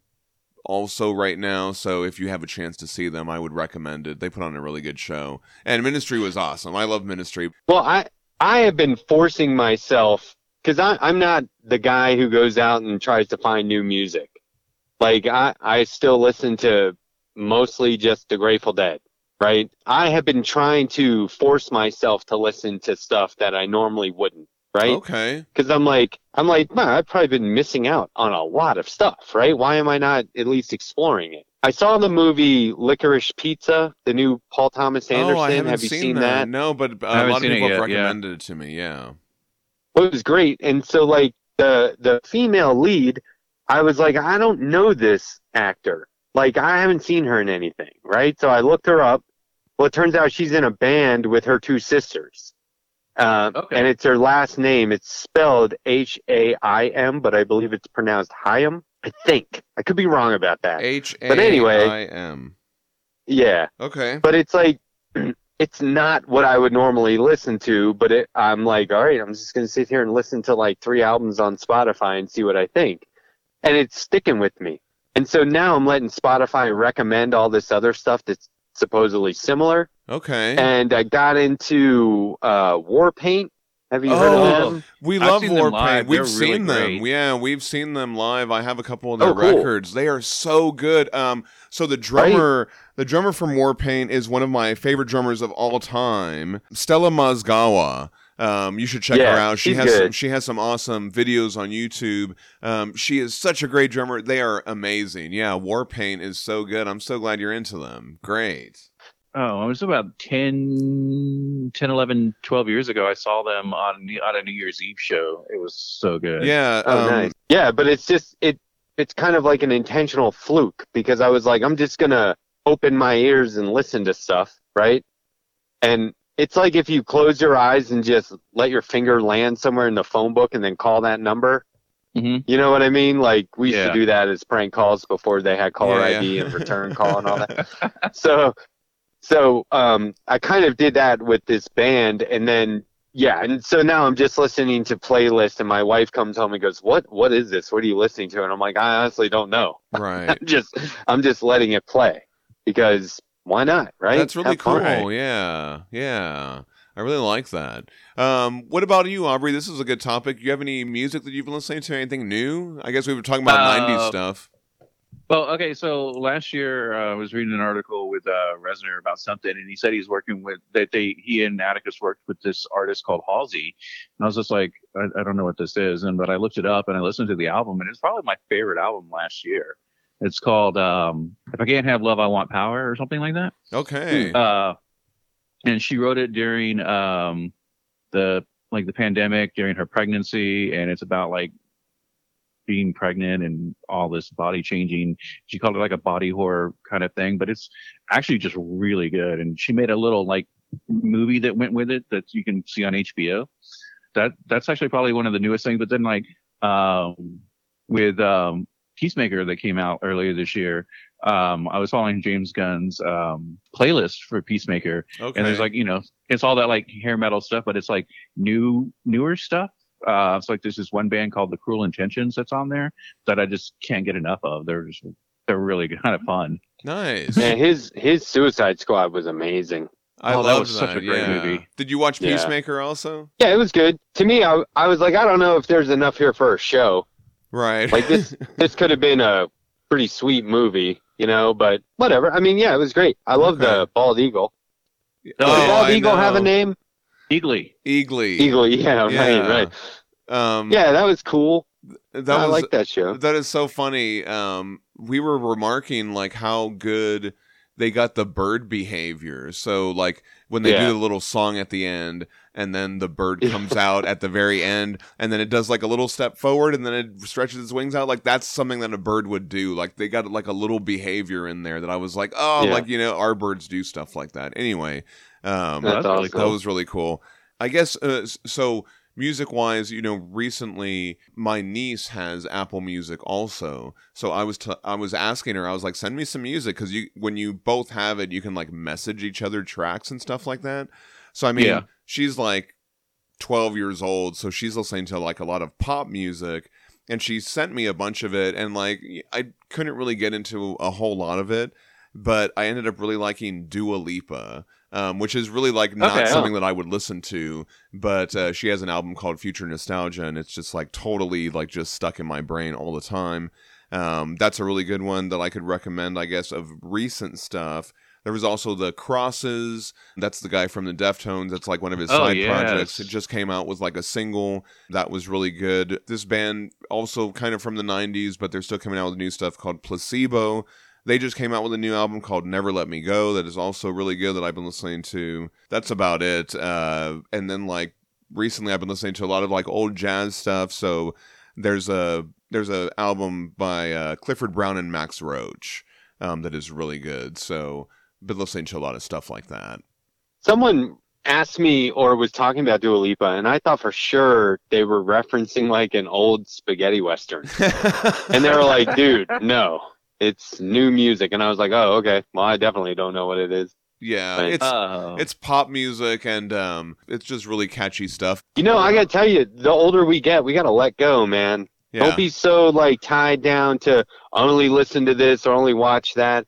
also right now. So if you have a chance to see them, I would recommend it. They put on a really good show. And Ministry was awesome. I love Ministry. Well, I I have been forcing myself because I'm not the guy who goes out and tries to find new music. Like I I still listen to mostly just the Grateful Dead, right? I have been trying to force myself to listen to stuff that I normally wouldn't, right? Okay. Because I'm like I'm like, man, I've probably been missing out on a lot of stuff, right? Why am I not at least exploring it? I saw the movie Licorice Pizza, the new Paul Thomas Anderson. oh, I haven't have you seen, seen, that. No, but uh, I a lot of seen it people have yet, yeah. recommended it to me. Yeah. Well, it was great. And so like the the female lead, I was like, I don't know this actor. Like I haven't seen her in anything, right? So I looked her up. Well, it turns out she's in a band with her two sisters. Uh, Okay. And it's her last name. It's spelled H A I M, but I believe it's pronounced Hyam. I think. I could be wrong about that. H A But anyway- I M. Yeah. Okay. But it's like it's not what I would normally listen to, but it, I'm like, all right, I'm just going to sit here and listen to like three albums on Spotify and see what I think. And it's sticking with me. And so now I'm letting Spotify recommend all this other stuff that's supposedly similar. Okay. And I got into uh, Warpaint. Have you heard Oh, of them? We love seen them Warpaint. live. We've They're really seen them. great. Yeah, we've seen them live. I have a couple of their Oh, cool. records. They are so good. Um, so the drummer, the drummer from Warpaint is one of my favorite drummers of all time, Stella Mozgawa. Um, you should check Yeah, her out. She she's has some, she has some awesome videos on YouTube. Um, she is such a great drummer. They are amazing. Yeah, Warpaint is so good. I'm so glad you're into them. Great. Oh, it was about 10, 10, 11, 12 years ago. I saw them on on a New Year's Eve show. It was so good. Yeah. Oh, um, nice. Yeah, but it's just it. It's kind of like an intentional fluke because I was like, I'm just gonna open my ears and listen to stuff, right? And it's like if you close your eyes and just let your finger land somewhere in the phone book and then call that number. Mhm. You know what I mean? Like we used Yeah. to do that as prank calls before they had caller Yeah, ID yeah. and return call and all that. so so um I kind of did that with this band and then yeah, and so now I'm just listening to playlists and my wife comes home and goes, "What what is this? What are you listening to?" And I'm like, "I honestly don't know. Right. I'm just I'm just letting it play because why not, right? That's really Have fun. cool. Yeah, yeah. I really like that. Um, what about you, Aubrey? This is a good topic. You have any music that you've been listening to? Anything new? I guess we were talking about Uh, '90s stuff. Well, okay, so last year uh, I was reading an article with uh, Reznor about something, and he said he's working with that they he and Atticus worked with this artist called Halsey, and I was just like, I, I don't know what this is, and but I looked it up and I listened to the album, and it's probably my favorite album last year. It's called um, "If I Can't Have Love, I Want Power" or something like that. Okay. Uh, and she wrote it during um, the like the pandemic during her pregnancy, and it's about like being pregnant and all this body changing. She called it like a body horror kind of thing, but it's actually just really good. And she made a little like movie that went with it that you can see on HBO. That that's actually probably one of the newest things. But then like um, with um, Peacemaker that came out earlier this year, um, I was following James Gunn's um, playlist for Peacemaker, okay. and there's like you know it's all that like hair metal stuff, but it's like new newer stuff. Uh, it's like there's this one band called the Cruel Intentions that's on there that I just can't get enough of. They're just they're really kind of fun. nice. Man, his his Suicide Squad was amazing. I Oh, that love was such a great yeah. movie. Did you watch Yeah. Peacemaker also? Yeah, it was good. To me, I I was like, I don't know if there's enough here for a show. Right. Like this this could have been a pretty sweet movie, you know. But whatever. I mean, yeah, it was great. I love Okay. the bald eagle. Oh, Does Oh, bald I eagle have a name? Eagly. Eagly. Eagle. Yeah, Yeah. right, right. Um, Yeah, that was cool. that I was like that show. that is so funny. Um, we were remarking like how good they got the bird behavior. So like when they Yeah. do the little song at the end, and then the bird comes out at the very end, and then it does like a little step forward, and then it stretches its wings out. Like that's something that a bird would do. Like they got like a little behavior in there that I was like, oh, Yeah. like you know, our birds do stuff like that. Anyway, um, That's that's really awesome. that was really cool. I guess uh, so. Music wise, you know, recently my niece has Apple Music also. So I was t- I was asking her, I was like, send me some music because you when you both have it, you can like message each other tracks and stuff like that. So I mean, Yeah. She's like 12 years old, so she's listening to like a lot of pop music. And she sent me a bunch of it, and like I couldn't really get into a whole lot of it, but I ended up really liking Dua Lipa, um, which is really like not Okay. something that I would listen to. But uh, she has an album called Future Nostalgia, and it's just like totally like just stuck in my brain all the time. Um, that's a really good one that I could recommend, I guess, of recent stuff. There was also the Crosses. That's the guy from the Deftones. That's like one of his Oh, side yes. projects. It just came out with like a single that was really good. This band also kind of from the '90s, but they're still coming out with new stuff called Placebo. They just came out with a new album called Never Let Me Go that is also really good that I've been listening to. That's about it. Uh, and then like recently I've been listening to a lot of like old jazz stuff. So there's a there's a album by uh, Clifford Brown and Max Roach um, that is really good. So been listening to a lot of stuff like that. Someone asked me or was talking about Dua Lipa, and I thought for sure they were referencing like an old spaghetti western. And they were like, dude, no, it's new music. And I was like, oh, okay. Well, I definitely don't know what it is. yeah, Right. it's Oh. it's pop music and um, it's just really catchy stuff. You know, I got to tell you, the older we get, we got to let go, man. Yeah, Don't be so like tied down to only listen to this or only watch that.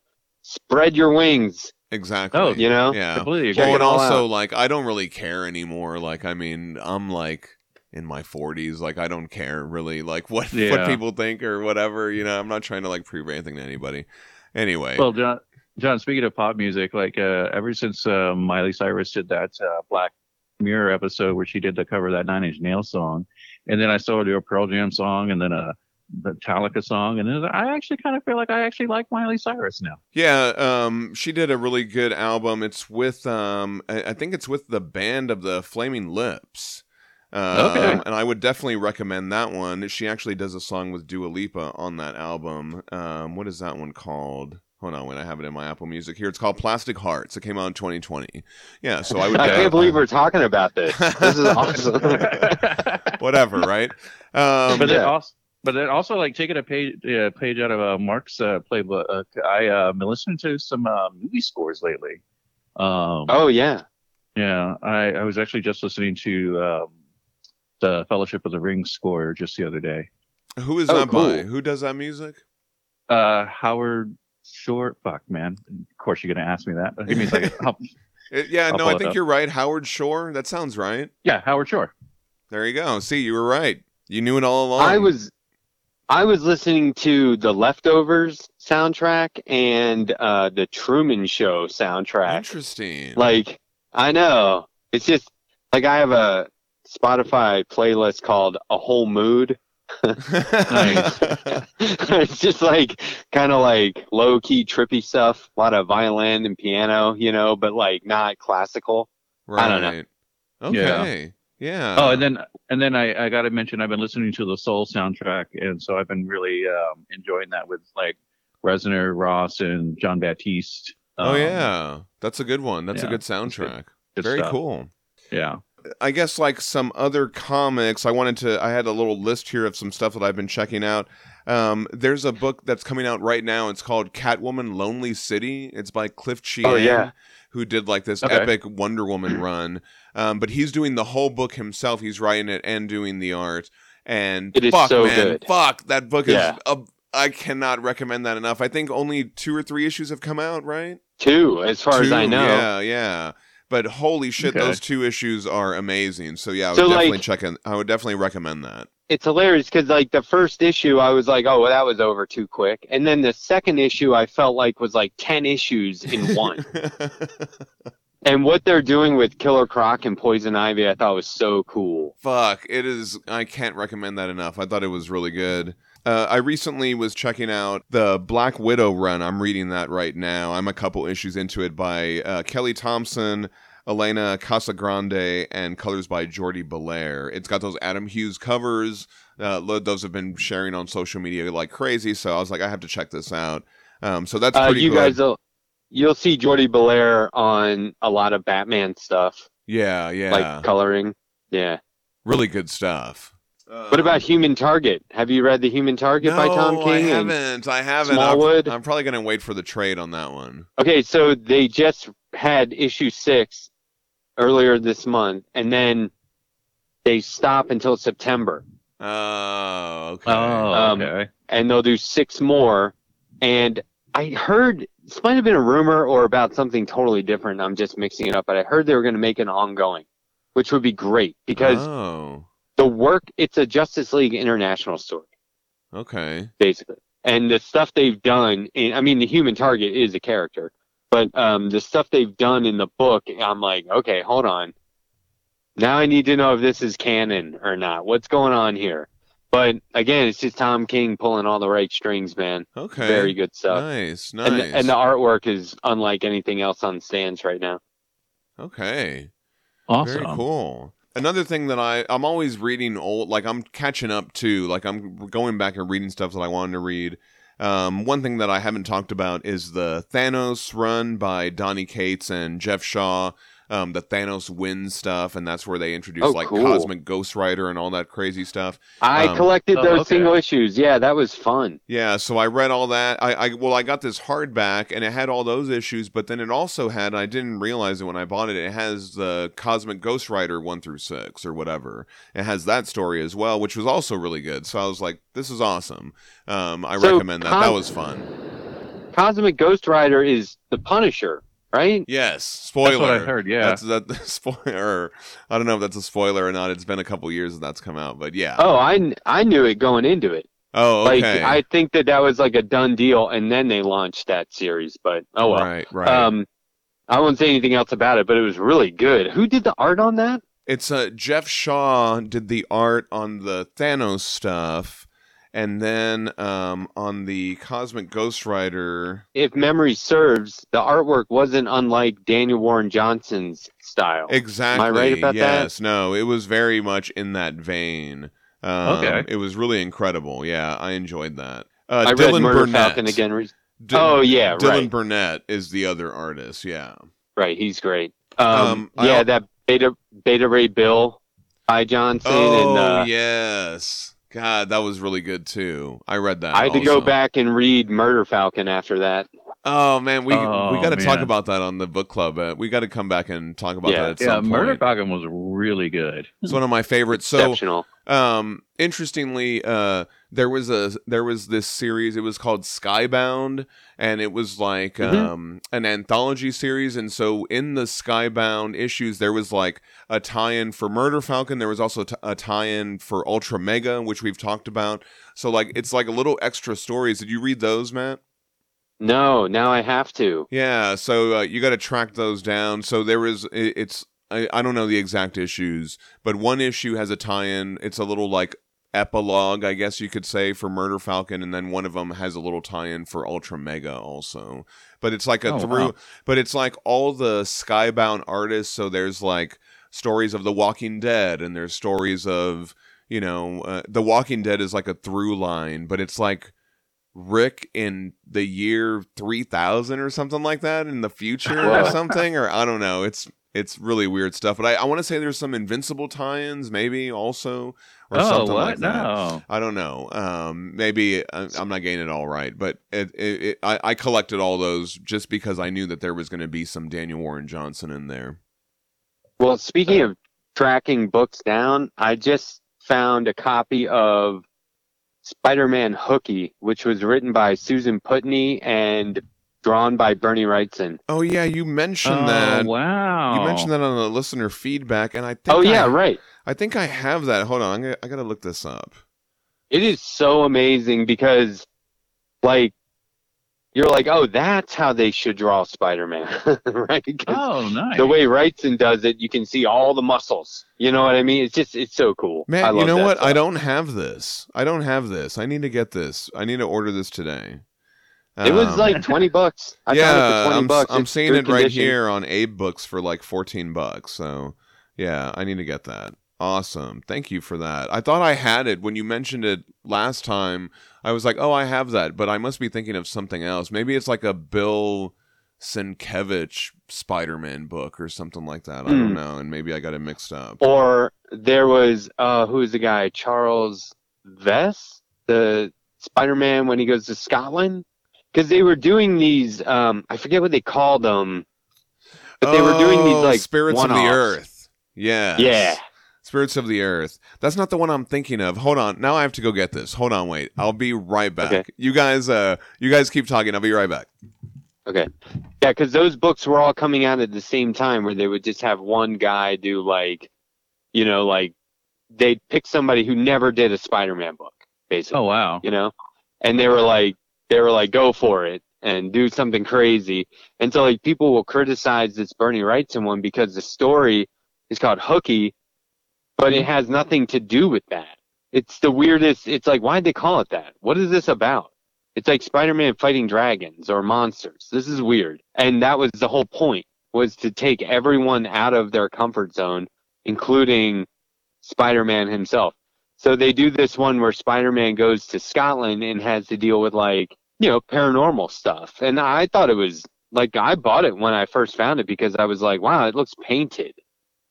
Spread your wings, exactly. Oh, you know? yeah. completely Well, and also out. like I don't really care anymore. Like I mean, I'm like in my 40s. Like I don't care really like what what people think or whatever. You know, I'm not trying to like prove anything to anybody. Anyway, Well, John, John, speaking of pop music, like uh, ever since uh, Miley Cyrus did that uh, Black Mirror episode where she did the cover of that Nine Inch Nails song, and then I saw her do a Pearl Jam song, and then a Metallica song, and then I actually kind of feel like I actually like Miley Cyrus now. Yeah, um, she did a really good album. It's with, um, I, I think it's with the band of the Flaming Lips. Um, Okay. And I would definitely recommend that one. She actually does a song with Dua Lipa on that album. Um, what is that one called? Hold on, wait, I have it in my Apple Music here. It's called Plastic Hearts. It came out in 2020. Yeah, so I would. I uh, can't believe we're talking about this. This is awesome. whatever, right? Um, but then yeah. also, but then also like taking a page uh, page out of uh, Mark's uh, playbook. Uh, I uh, been listening to some uh, movie scores lately. Um, oh, yeah. Yeah, I, I was actually just listening to um, the Fellowship of the Ring score just the other day. who is Oh, that by? Who does that music? Uh, Howard Shore, fuck man. Of course you're gonna ask me that. Give me a second. I'll- It- yeah, I'll no, I think up. you're right. Howard Shore. That sounds right. yeah, Howard Shore. There you go. See, you were right. You knew it all along. I was. I was listening to the Leftovers soundtrack and uh, the Truman Show soundtrack. interesting. Like, I know. It's just like I have a Spotify playlist called A Whole Mood. it's just like kind of like low key trippy stuff, a lot of violin and piano, you know, but like not classical. right. I don't know. Okay. Yeah. Oh, and then and then I, I got to mention I've been listening to the Soul soundtrack, and so I've been really um, enjoying that with like Reznor, Ross, and Jon Batiste. oh Um, yeah, that's a good one. That's a yeah, good it's good. soundtrack. good Very stuff. cool. Yeah. I guess like some other comics, I wanted to. I had a little list here of some stuff that I've been checking out. Um, there's a book that's coming out right now. It's called Catwoman: Lonely City. It's by Cliff Chiang, Oh, yeah. who did like this Okay. epic Wonder Woman run. Um, but he's doing the whole book himself. He's writing it and doing the art. And It is fuck, so man, good. fuck that book Yeah. is. A, I cannot recommend that enough. I think only two or three issues have come out, right? Two, as far as I know. Yeah, yeah. But holy shit, Okay. those two issues are amazing. So yeah, I would So, definitely like- check in. I would definitely recommend that. it's hilarious because like the first issue, I was like, oh, well, that was over too quick, and then the second issue, I felt like was like ten issues in one. and what they're doing with Killer Croc and Poison Ivy, I thought was so cool. Fuck, it is. I can't recommend that enough. I thought it was really good. Uh, I recently was checking out the Black Widow run. I'm reading that right now. I'm a couple issues into it by uh, Kelly Thompson, Elena Casagrande, and colors by Jordie Bellaire. It's got those Adam Hughes covers. Uh, those have been sharing on social media like crazy. So I was like, I have to check this out. Um, so that's Uh, pretty you good. guys will, you'll see Jordie Bellaire on a lot of Batman stuff, yeah, yeah, like coloring. Yeah. really good stuff. What about Human Target? Have you read the Human Target by Tom No, King? I haven't. I haven't. Smallwood? I'm, I'm probably gonna wait for the trade on that one. Okay, so they just had issue six earlier this month, and then they stop until September, Oh, okay. Oh, Um, okay. and they'll do six more. And I heard this might have been a rumor or about something totally different. I'm just mixing it up, but I heard they were going to make an ongoing, which would be great because oh, the work it's a Justice League International story okay. basically, and the stuff they've done. In, I mean, the Human Target is a character, but um, the stuff they've done in the book, I'm like, okay, hold on. Now I need to know if this is canon or not. What's going on here? But again, it's just Tom King pulling all the right strings, man. Okay. Very good stuff. Nice, nice. And, the, and the artwork is unlike anything else on stands right now. okay. Awesome. Very cool. Another thing that I I'm always reading old like I'm catching up to like I'm going back and reading stuff that I wanted to read. Um, one thing that I haven't talked about is the Thanos run by Donny Cates and Geoff Shaw. Um, the Thanos wins stuff, and that's where they introduce Oh, like cool. Cosmic Ghost Rider and all that crazy stuff. I Um, collected oh, those okay. single issues. Yeah, that was fun. Yeah, so I read all that. I, I well, I got this hardback, and it had all those issues, but then it also had. I didn't realize it when I bought it. It has the Cosmic Ghost Rider one through six or whatever. It has that story as well, which was also really good. So I was like, "This is awesome." Um, I So, recommend that. that was fun. Cosmic Ghost Rider is the Punisher, right? Yes, spoiler. That's what I heard. Yeah. That's that spoiler. I don't know if that's a spoiler or not. It's been a couple years that that's come out, but yeah. Oh, I, I knew it going into it. Oh, okay. Like. I think that that was like a done deal, and then they launched that series. But oh well. Right, right. Um, I won't say anything else about it, but it was really good. Who did the art on that? It's uh, Geoff Shaw did the art on the Thanos stuff, and then um, on the Cosmic Ghost Rider. If memory serves, the artwork wasn't unlike Daniel Warren Johnson's style. Exactly. Am I right about that? yes. No, it was very much in that vein. Um, Okay. It was really incredible. Yeah, I enjoyed that. Uh, I Dylan read Murder Burnett. Falcon again. re- D- oh yeah, Dylan right, Burnett is the other artist. Yeah. right. He's great. Um, Um, yeah, that Beta Beta Ray Bill, Ty Johnson, Oh and uh, yes. God, that was really good too. I read that. I had to go back and read Murder Falcon after that. Oh man, we Oh, we got to talk about that on the book club. Uh, we got to come back and talk about Yeah. that at yeah, some Murder point. Falcon was really good. It's one of my favorites. So, Exceptional. um, interestingly, uh, there was a there was this series. It was called Skybound, and it was like Mhm. um an anthology series. And so, in the Skybound issues, there was like a tie-in for Murder Falcon. There was also t- a tie-in for Ultra Mega, which we've talked about. So, like, it's like a little extra stories. Did you read those, Matt? No, now I have to. Yeah, so uh, you got to track those down. So there is, it, it's I, I don't know the exact issues, but one issue has a tie-in. It's a little like epilogue, I guess you could say, for Murder Falcon, and then one of them has a little tie-in for Ultra Mega also. But it's like a Oh, through, wow. but it's like all the Skybound artists. So there's like stories of The Walking Dead, and there's stories of you know, uh, The Walking Dead is like a through line, but it's like Rick in the year 3000 or something like that in the future or something or I don't know. It's it's really weird stuff, but I, I want to say there's some invincible tie-ins maybe also or oh, something what? like that. No. I don't know. Um, maybe I, I'm not getting it all right, but it, it, it, I, I collected all those just because I knew that there was going to be some Daniel Warren Johnson in there. Well, speaking of tracking books down, I just found a copy of Spider-Man Hooky, which was written by Susan Putney and drawn by Bernie Wrightson. Oh yeah, you mentioned oh, that. wow. You mentioned that on the listener feedback, and I think Oh yeah, I, right. I think I have that. Hold on, I'm gonna, I gotta look this up. It is so amazing because, like, you're like, oh, that's how they should draw Spider-Man, right? 'Cause Oh, nice. the way Wrightson does it, you can see all the muscles. You know what I mean? It's just, it's so cool. I Man, love you know that what? I don't have this. I don't have this. I need to get this. I need to order this today. It was Um, like twenty bucks. I yeah, found it for twenty I'm, bucks. I'm seeing it right condition. here on Abe Books for like 14 bucks. So, yeah, I need to get that. Awesome. Thank you for that. I thought I had it when you mentioned it last time. I was like, "Oh, I have that," but I must be thinking of something else. Maybe it's like a Bill Sienkiewicz Spider-Man book or something like that. I don't Hmm. know, and maybe I got it mixed up. Or there was uh who's the guy? Charles Vess, the Spider-Man when he goes to Scotland, because they were doing these. Um, I forget what they called them, but they were doing these Oh, like Spirits of the. Earth. Yeah, Yeah. Spirits of the Earth. That's not the one I'm thinking of. Hold on. Now I have to go get this. Hold on, wait. I'll be right back. Okay. You guys uh you guys keep talking. I'll be right back. Okay. Yeah, because those books were all coming out at the same time where they would just have one guy do like, you know, like they'd pick somebody who never did a Spider-Man book, basically. oh, wow. You know, and they were like, they were like, go for it and do something crazy. And so like people will criticize this Bernie Wrightson one because the story is called Hooky, but it mm-hmm. has nothing to do with that. It's the weirdest. It's like, why'd they call it that? What is this about? It's like Spider-Man fighting dragons or monsters. This is weird. And that was the whole point was to take everyone out of their comfort zone, including Spider-Man himself. So they do this one where Spider-Man goes to Scotland and has to deal with like, you know, paranormal stuff. And I thought it was like I bought it when I first found it because I was like, wow, it looks painted.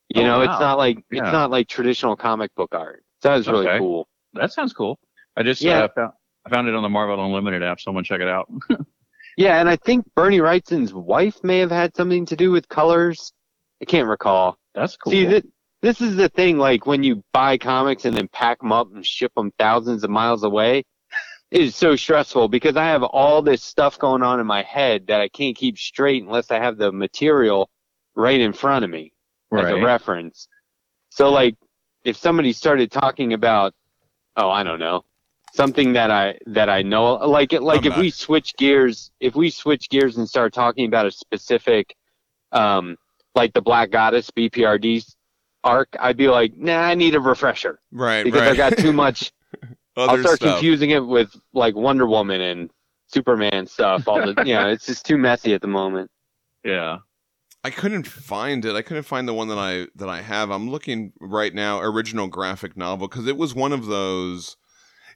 You Oh, know, wow. it's not like Yeah. it's not like traditional comic book art. So that was really Okay. cool. That sounds cool. I just Yeah. uh, found, I found it on the Marvel Unlimited app. Someone check it out. Yeah, and I think Bernie Wrightson's wife may have had something to do with colors. I can't recall. That's cool. See, th- this is the thing. Like when you buy comics and then pack them up and ship them thousands of miles away, it is so stressful because I have all this stuff going on in my head that I can't keep straight unless I have the material right in front of me as a right. reference. So, like, if somebody started talking about, oh, I don't know, something that I that I know, like it, like I'm if we switch gears, if we switch gears and start talking about a specific, um, like the Black Goddess BPRD arc, I'd be like, nah, I need a refresher Right, because right. I got too much. I'll start stuff. confusing it with like Wonder Woman and Superman stuff. All the, you know, it's just too messy at the moment. Yeah. I couldn't find it. I couldn't find the one that I that I have. I'm looking right now original graphic novel because it was one of those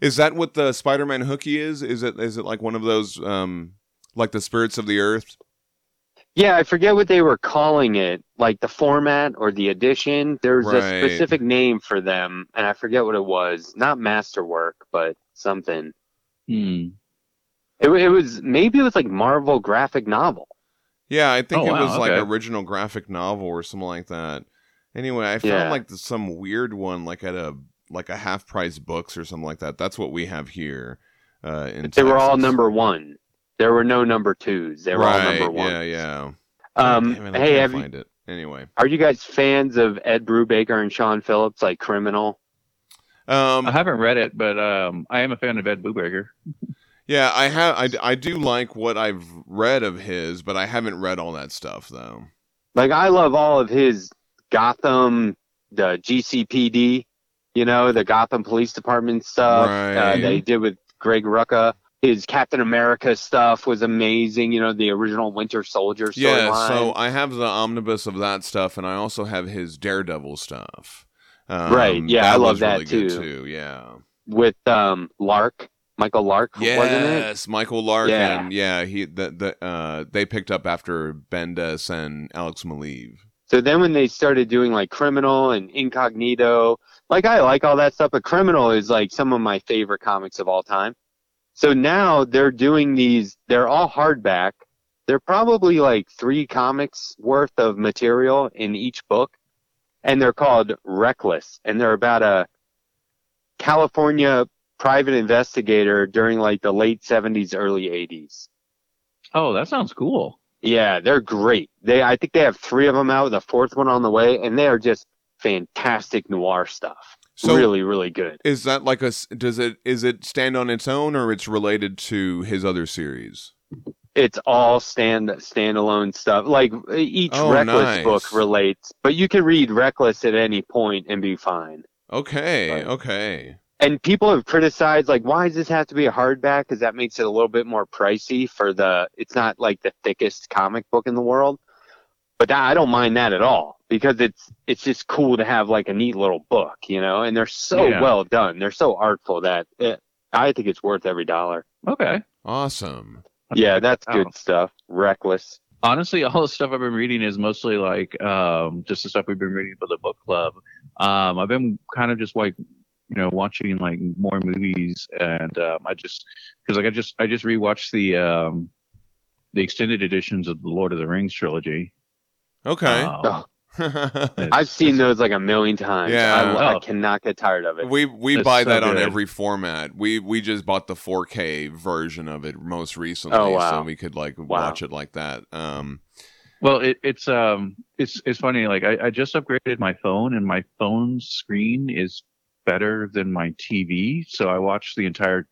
Is that what the Spider-Man hooky is? Is it is it like one of those um like the spirits of the earth? Yeah, I forget what they were calling it, like the format or the edition. There's Right. a specific name for them, and I forget what it was. Not masterwork, but something. Hmm. It, it was maybe it was like Marvel graphic novel. Yeah, I think Oh, it wow, was like original graphic novel or something like that. Anyway, I found Yeah. like some weird one like at a like a half price books or something like that. That's what we have here. Uh, in They were all number one. There were no number twos. They were all right. number one. Yeah, yeah. Um, Damn it, I hey, can't have you, it anyway. are you guys fans of Ed Brubaker and Sean Phillips, like Criminal? Um, I haven't read it, but um, I am a fan of Ed Brubaker. yeah, I have. I, I do like what I've read of his, but I haven't read all that stuff though. Like I love all of his Gotham, the GCPD, you know, the Gotham Police Department stuff uh, that he did with Greg Rucka. His Captain America stuff was amazing. You know, the original Winter Soldier Yeah, storyline. so I have the omnibus of that stuff, and I also have his Daredevil stuff. Um, Right, yeah, I love that really too. too. Yeah. with um Lark, Michael Lark, wasn't it? Yes, Michael Lark, Yeah. Yeah, he the, the uh they picked up after Bendis and Alex Maleev. So then when they started doing like Criminal and Incognito, like I like all that stuff, but Criminal is like some of my favorite comics of all time. So now they're doing these, they're all hardback. They're probably like three comics worth of material in each book. And they're called Reckless. And they're about a California private investigator during like the late 70s, early 80s. Oh, that sounds cool. Yeah, they're great. They I think they have three of them out, the fourth one on the way, and they are just fantastic noir stuff. So really, really good. is that like a does it is it stand on its own or it's related to his other series? It's all stand standalone stuff. Like each Oh, Reckless nice. book relates, but you can read Reckless at any point and be fine. Okay, Right. okay. and people have criticized like why does this have to be a hardback because that makes it a little bit more pricey for the it's not like the thickest comic book in the world but that, i don't mind that at all because it's it's just cool to have like a neat little book you know and they're so Yeah. well done they're so artful that it, i think it's worth every dollar Okay. Awesome. yeah that's Oh. good stuff reckless honestly, all the stuff I've been reading is mostly like um, just the stuff we've been reading for the book club. Um, I've been kind of just like you know watching like more movies, and um, I just because like I just I just rewatched the um, the extended editions of the Lord of the Rings trilogy. Okay. Um, i've seen those like a million times Yeah. I, lo- I Oh. cannot get tired of it we we It's buy so that on every format. We we just bought the 4K version of it most recently, Oh, wow. so we could like Wow. watch it like that. Um, Well, it, it's um, it's it's funny. Like I, I just upgraded my phone, and my phone screen is better than my TV. So I watched the entire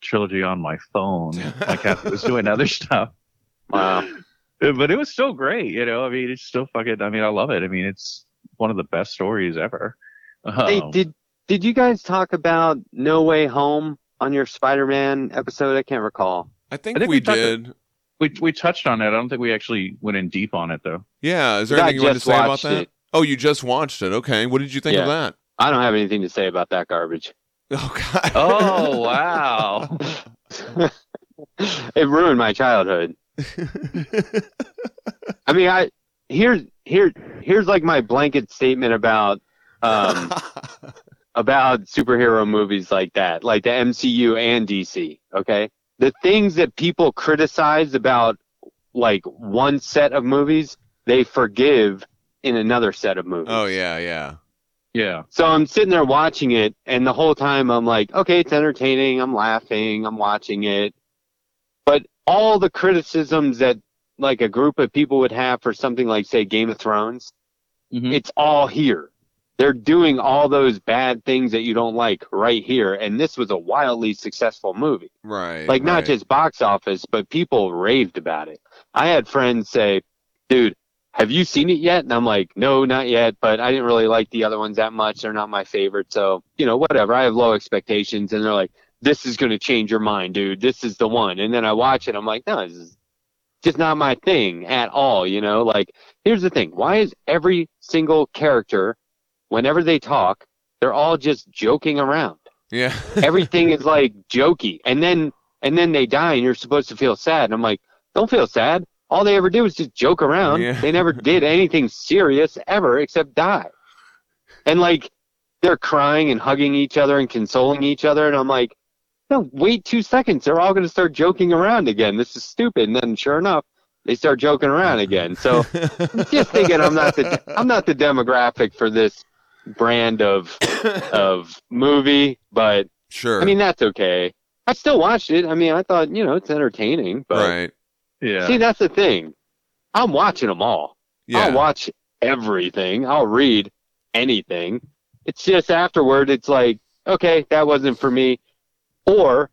trilogy on my phone. My cat was doing other stuff, wow but it was still great. You know, I mean, it's still fucking. I mean, I love it. I mean, it's one of the best stories ever. Hey, Um, did did you guys talk about No Way Home on your Spider-Man episode? I can't recall. I think, I think we, we talked- did. we we touched on it. I don't think we actually went in deep on it though. Yeah. Is there anything you want to say about that? it. Oh, you just watched it. Okay. What did you think of that? I don't have anything to say about that garbage. Oh God. Oh wow! it ruined my childhood. I mean, I here's here here's like my blanket statement about um about superhero movies like that, like the MCU and DC. Okay, the things that people criticize about like one set of movies, they forgive in another set of movies. oh yeah, yeah. Yeah, So I'm sitting there watching it, and the whole time I'm like, okay, it's entertaining. I'm laughing. I'm watching it. But all the criticisms that like a group of people would have for something like, say, Game of Thrones, Mhm. it's all here. They're doing all those bad things that you don't like right here. And this was a wildly successful movie. Right. Like, not right. just box office, but people raved about it. I had friends say, dude, have you seen it yet? And I'm like, no, not yet, but I didn't really like the other ones that much. They're not my favorite. So, you know, whatever. I have low expectations. And they're like, this is going to change your mind, dude. This is the one. And then I watch it. I'm like, no, this is just not my thing at all. You know, like, here's the thing. Why is every single character, whenever they talk, they're all just joking around? Yeah. everything is like jokey and then and then they die and you're supposed to feel sad and i'm like don't feel sad all they ever do is just joke around Yeah. they never did anything serious ever except die and like they're crying and hugging each other and consoling each other and i'm like no wait two seconds they're all going to start joking around again this is stupid and then sure enough they start joking around again so just thinking i'm not the i'm not the demographic for this brand of of movie but sure. I mean, that's okay. I still watched it. I mean, I thought, you know, it's entertaining, but right. yeah. see, that's the thing. I'm watching them all. Yeah. I'll watch everything. I'll read anything. It's just afterward, it's like, okay, that wasn't for me, or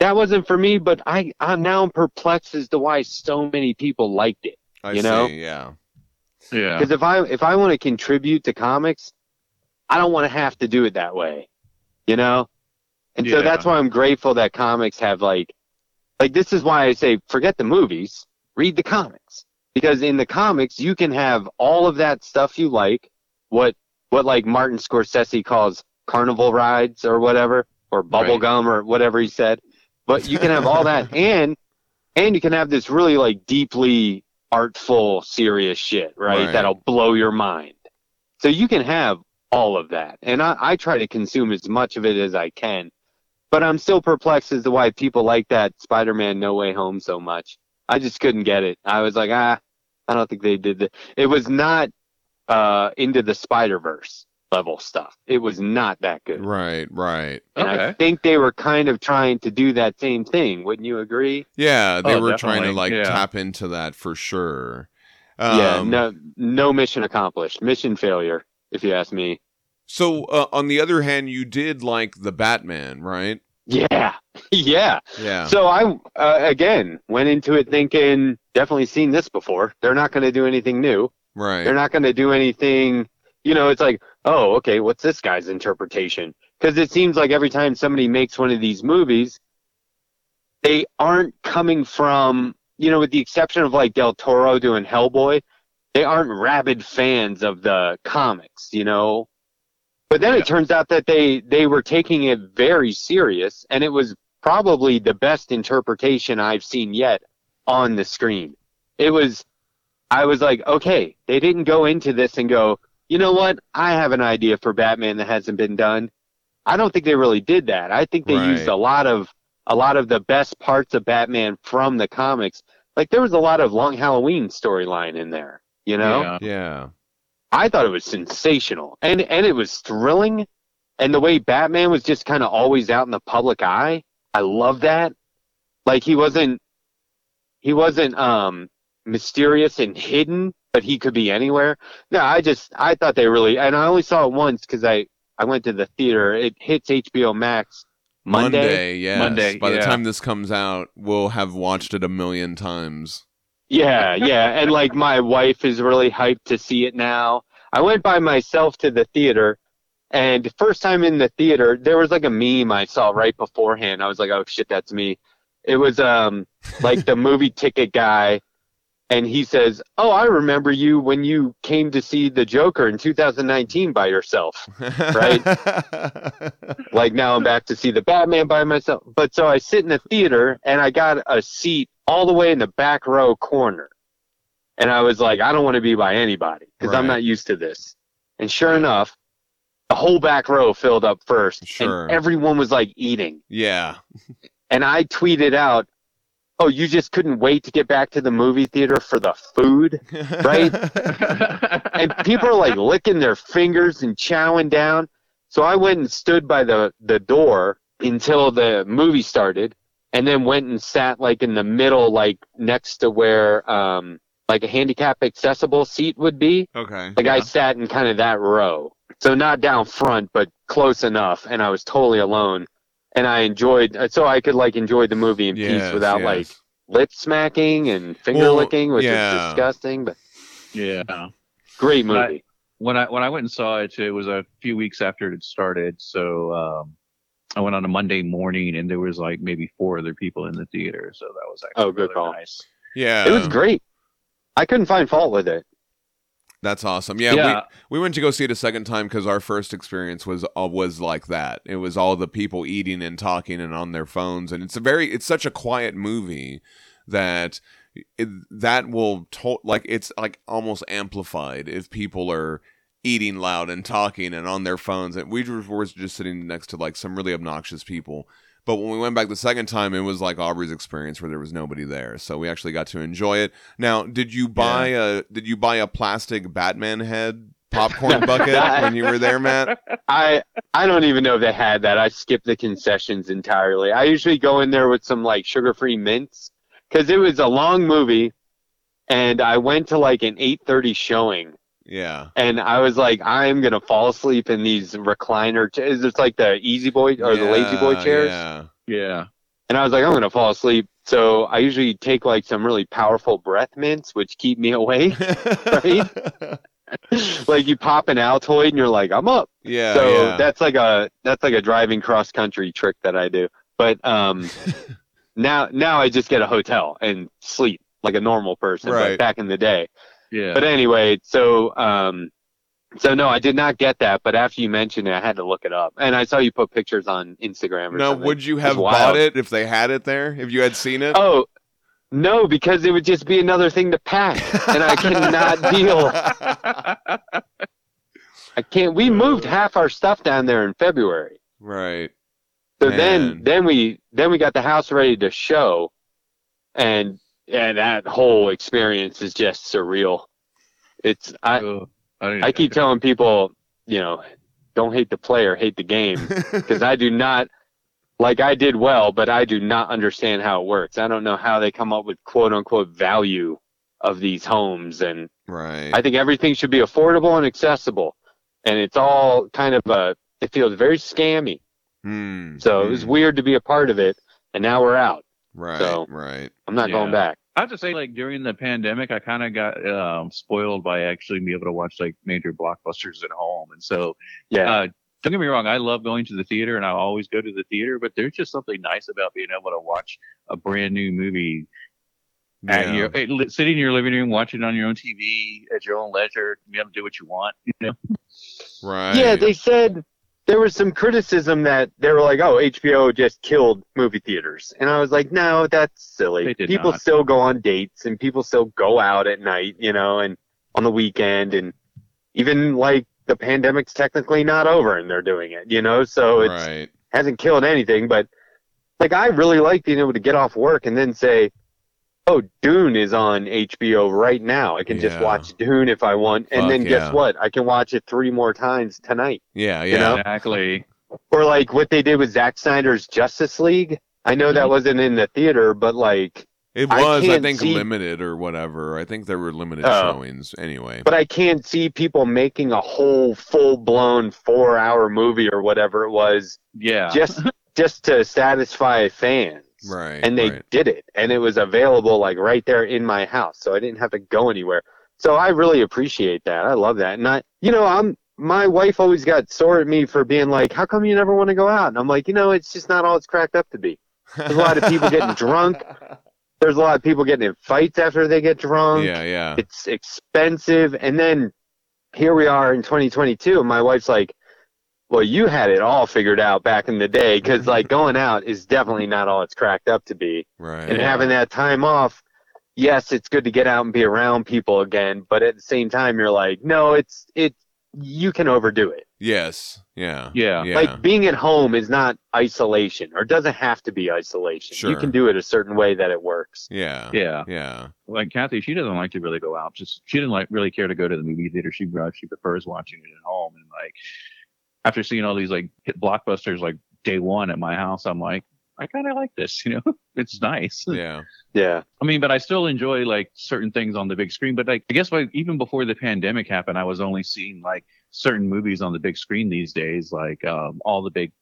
that wasn't for me. But I, I'm now perplexed as to why so many people liked it. I you see. know? Yeah. yeah. Because if I, if I want to contribute to comics, I don't want to have to do it that way, you know. And so that's why I'm grateful that comics have like, like this is why I say forget the movies, read the comics because in the comics you can have all of that stuff you like, what what like Martin Scorsese calls carnival rides or whatever, or bubble Right. gum or whatever he said, but you can have all that and and you can have this really like deeply artful, serious shit, right? Right. That'll blow your mind. So you can have all of that. And I, I try to consume as much of it as I can. But I'm still perplexed as to why people like that Spider Man No Way Home so much. I just couldn't get it. I was like, ah, I don't think they did that. It was not uh, into the Spider Verse. Level stuff. It was not that good. Right, right. And I think they were kind of trying to do that same thing. Wouldn't you agree? Yeah, they Oh, were trying to like yeah. tap into that for sure. yeah, Um, no, no mission accomplished. Mission failure, if you ask me. So uh, on the other hand, you did like the Batman, right? Yeah, yeah. Yeah. So I uh, again went into it thinking definitely seen this before. They're not going to do anything new. right. They're not going to do anything. You know, it's like, oh, okay, what's this guy's interpretation? Because it seems like every time somebody makes one of these movies, they aren't coming from, you know, with the exception of like Del Toro doing Hellboy, they aren't rabid fans of the comics, you know. But then Yeah. it turns out that they they were taking it very serious, and it was probably the best interpretation I've seen yet on the screen. It was, I was like, okay, they didn't go into this and go, you know what, I have an idea for Batman that hasn't been done. I don't think they really did that. I think they Right. used a lot of a lot of the best parts of Batman from the comics. Like there was a lot of Long Halloween storyline in there, you know. Yeah. yeah. I thought it was sensational, and and it was thrilling, and the way Batman was just kind of always out in the public eye. I love that. Like he wasn't, he wasn't um mysterious and hidden, but he could be anywhere. No, I just I thought they really, and I only saw it once because I I went to the theater. It hits HBO Max Monday. yes. Monday, By the time this comes out, we'll have watched it a million times. Yeah, yeah. And like my wife is really hyped to see it now. I went by myself to the theater and first time in the theater, there was like a meme I saw right beforehand. I was like, oh shit, that's me. It was um like the movie ticket guy and he says, "Oh, I remember you when you came to see the Joker in 2019 by yourself." Right. like now I'm back to see the Batman by myself. But so I sit in the theater and I got a seat all the way in the back row corner. And I was like, I don't want to be by anybody because I'm not used to this. And sure enough, the whole back row filled up first. Sure. And everyone was like eating. yeah. And I tweeted out, Oh, you just couldn't wait to get back to the movie theater for the food? Right? and people are like licking their fingers and chowing down. So I went and stood by the, the door until the movie started and then went and sat like in the middle, like next to where, um, like a handicap accessible seat would be. okay. Like I Yeah. sat in kind of that row. So not down front, but close enough. And I was totally alone. And I enjoyed, uh, so I could like enjoy the movie in Yes, peace without yes. like lip smacking and finger Well, licking, which yeah. is disgusting, but yeah. great But- movie. when I when I went and saw it, it was a few weeks after it started. So um, I went on a Monday morning, and there was like maybe four other people in the theater. So that was actually Oh, good really call. nice. Yeah. It was great. I couldn't find fault with it. That's awesome. Yeah, Yeah. we we went to go see it a second time because our first experience was uh, was like that. It was all the people eating and talking and on their phones, and it's a very it's such a quiet movie that it, that will to- like it's like almost amplified if people are eating loud and talking and on their phones. And we were were just sitting next to like some really obnoxious people. But when we went back the second time, it was like Aubrey's experience where there was nobody there, so we actually got to enjoy it. Now, did you buy a did you buy a plastic Batman head popcorn bucket when you were there, Matt? I I don't even know if they had that. I skipped the concessions entirely. I usually go in there with some like sugar-free mints because it was a long movie, and I went to like an 8:30 showing, Yeah. and I was like, I'm gonna fall asleep in these recliner. Ch- is it like the Easy Boy or the Lazy Boy chairs? Yeah. Yeah. And I was like, I'm gonna fall asleep. So I usually take like some really powerful breath mints, which keep me awake. Right? like you pop an Altoid and you're like, I'm up. yeah. so yeah. that's like a that's like a driving cross country trick that I do. But um, now now I just get a hotel and sleep like a normal person. Right. But back in the day. Yeah. But anyway, so um, so no, I did not get that. But after you mentioned it, I had to look it up, and I saw you put pictures on Instagram. Or now, something. would you have bought it if they had it there? If you had seen it? Oh. No, because it would just be another thing to pack, and I cannot deal. I can't. We moved half our stuff down there in February. right. So Man. then, then we then we got the house ready to show, and and that whole experience is just surreal. It's I Oh, I, I keep telling people you know, don't hate the player, hate the game because I do not like I did well, but I do not understand how it works. I don't know how they come up with quote unquote value of these homes and right. I think everything should be affordable and accessible. And it's all kind of a it feels very scammy. Hmm, So it was hmm. weird to be a part of it and now we're out. Right. so- right. I'm not going back. I have to say, like during the pandemic, I kind of got um, spoiled by actually being able to watch like major blockbusters at home, and so Yeah. uh, don't get me wrong, I love going to the theater, and I always go to the theater. But there's just something nice about being able to watch a brand new movie at Yeah. your eh, sitting in your living room, watching it on your own TV at your own leisure, be able to do what you want. You know? Right. Yeah, they said there was some criticism that they were like, "Oh, HBO just killed movie theaters," and I was like, "No, that's silly. People not. still go on dates and people still go out at night, you know, and on the weekend, and even like the pandemic's technically not over and they're doing it, you know, so it right. hasn't killed anything. But like, I really like being able to get off work and then say." Oh, Dune is on HBO right now. I can just watch Dune if I want, and Fuck then yeah. guess what? I can watch it three more times tonight. Yeah. You know? Exactly. or like what they did with Zack Snyder's Justice League. I know that Mhm. wasn't in the theater, but like, It was, I, can't think, see- limited or whatever. I think there were limited Oh. showings anyway. but I can't see people making a whole full blown four hour movie or whatever it was Yeah. just just to satisfy fans. Right. And they right. did it, and it was available like right there in my house, so I didn't have to go anywhere. So I really appreciate that. I love that, and I, you know, I'm. My wife always got sore at me for being like, "How come you never want to go out?" And I'm like, you know, it's just not all it's cracked up to be. There's a lot of people getting drunk. There's a lot of people getting in fights after they get drunk. yeah. Yeah. It's expensive. And then here we are in 2022, and my wife's like, well, you had it all figured out back in the day because, like, going out is definitely not all it's cracked up to be. Right. And having that time off, yes, it's good to get out and be around people again. But at the same time, you're like, no, it's, it, you can overdo it. yes. Yeah. Yeah. Yeah. Like being at home is not isolation or doesn't have to be isolation. Sure. You can do it a certain way that it works. yeah. Yeah. Yeah. like Kathy, she doesn't like to really go out. Just she didn't like really care to go to the movie theater. She uh, she prefers watching it at home. And like after seeing all these like hit blockbusters like day one at my house, I'm like, I kind of like this. You know, it's nice. Yeah. Yeah. I mean, but I still enjoy like certain things on the big screen. But like I guess like even before the pandemic happened, I was only seeing like certain movies on the big screen these days, like um, all the big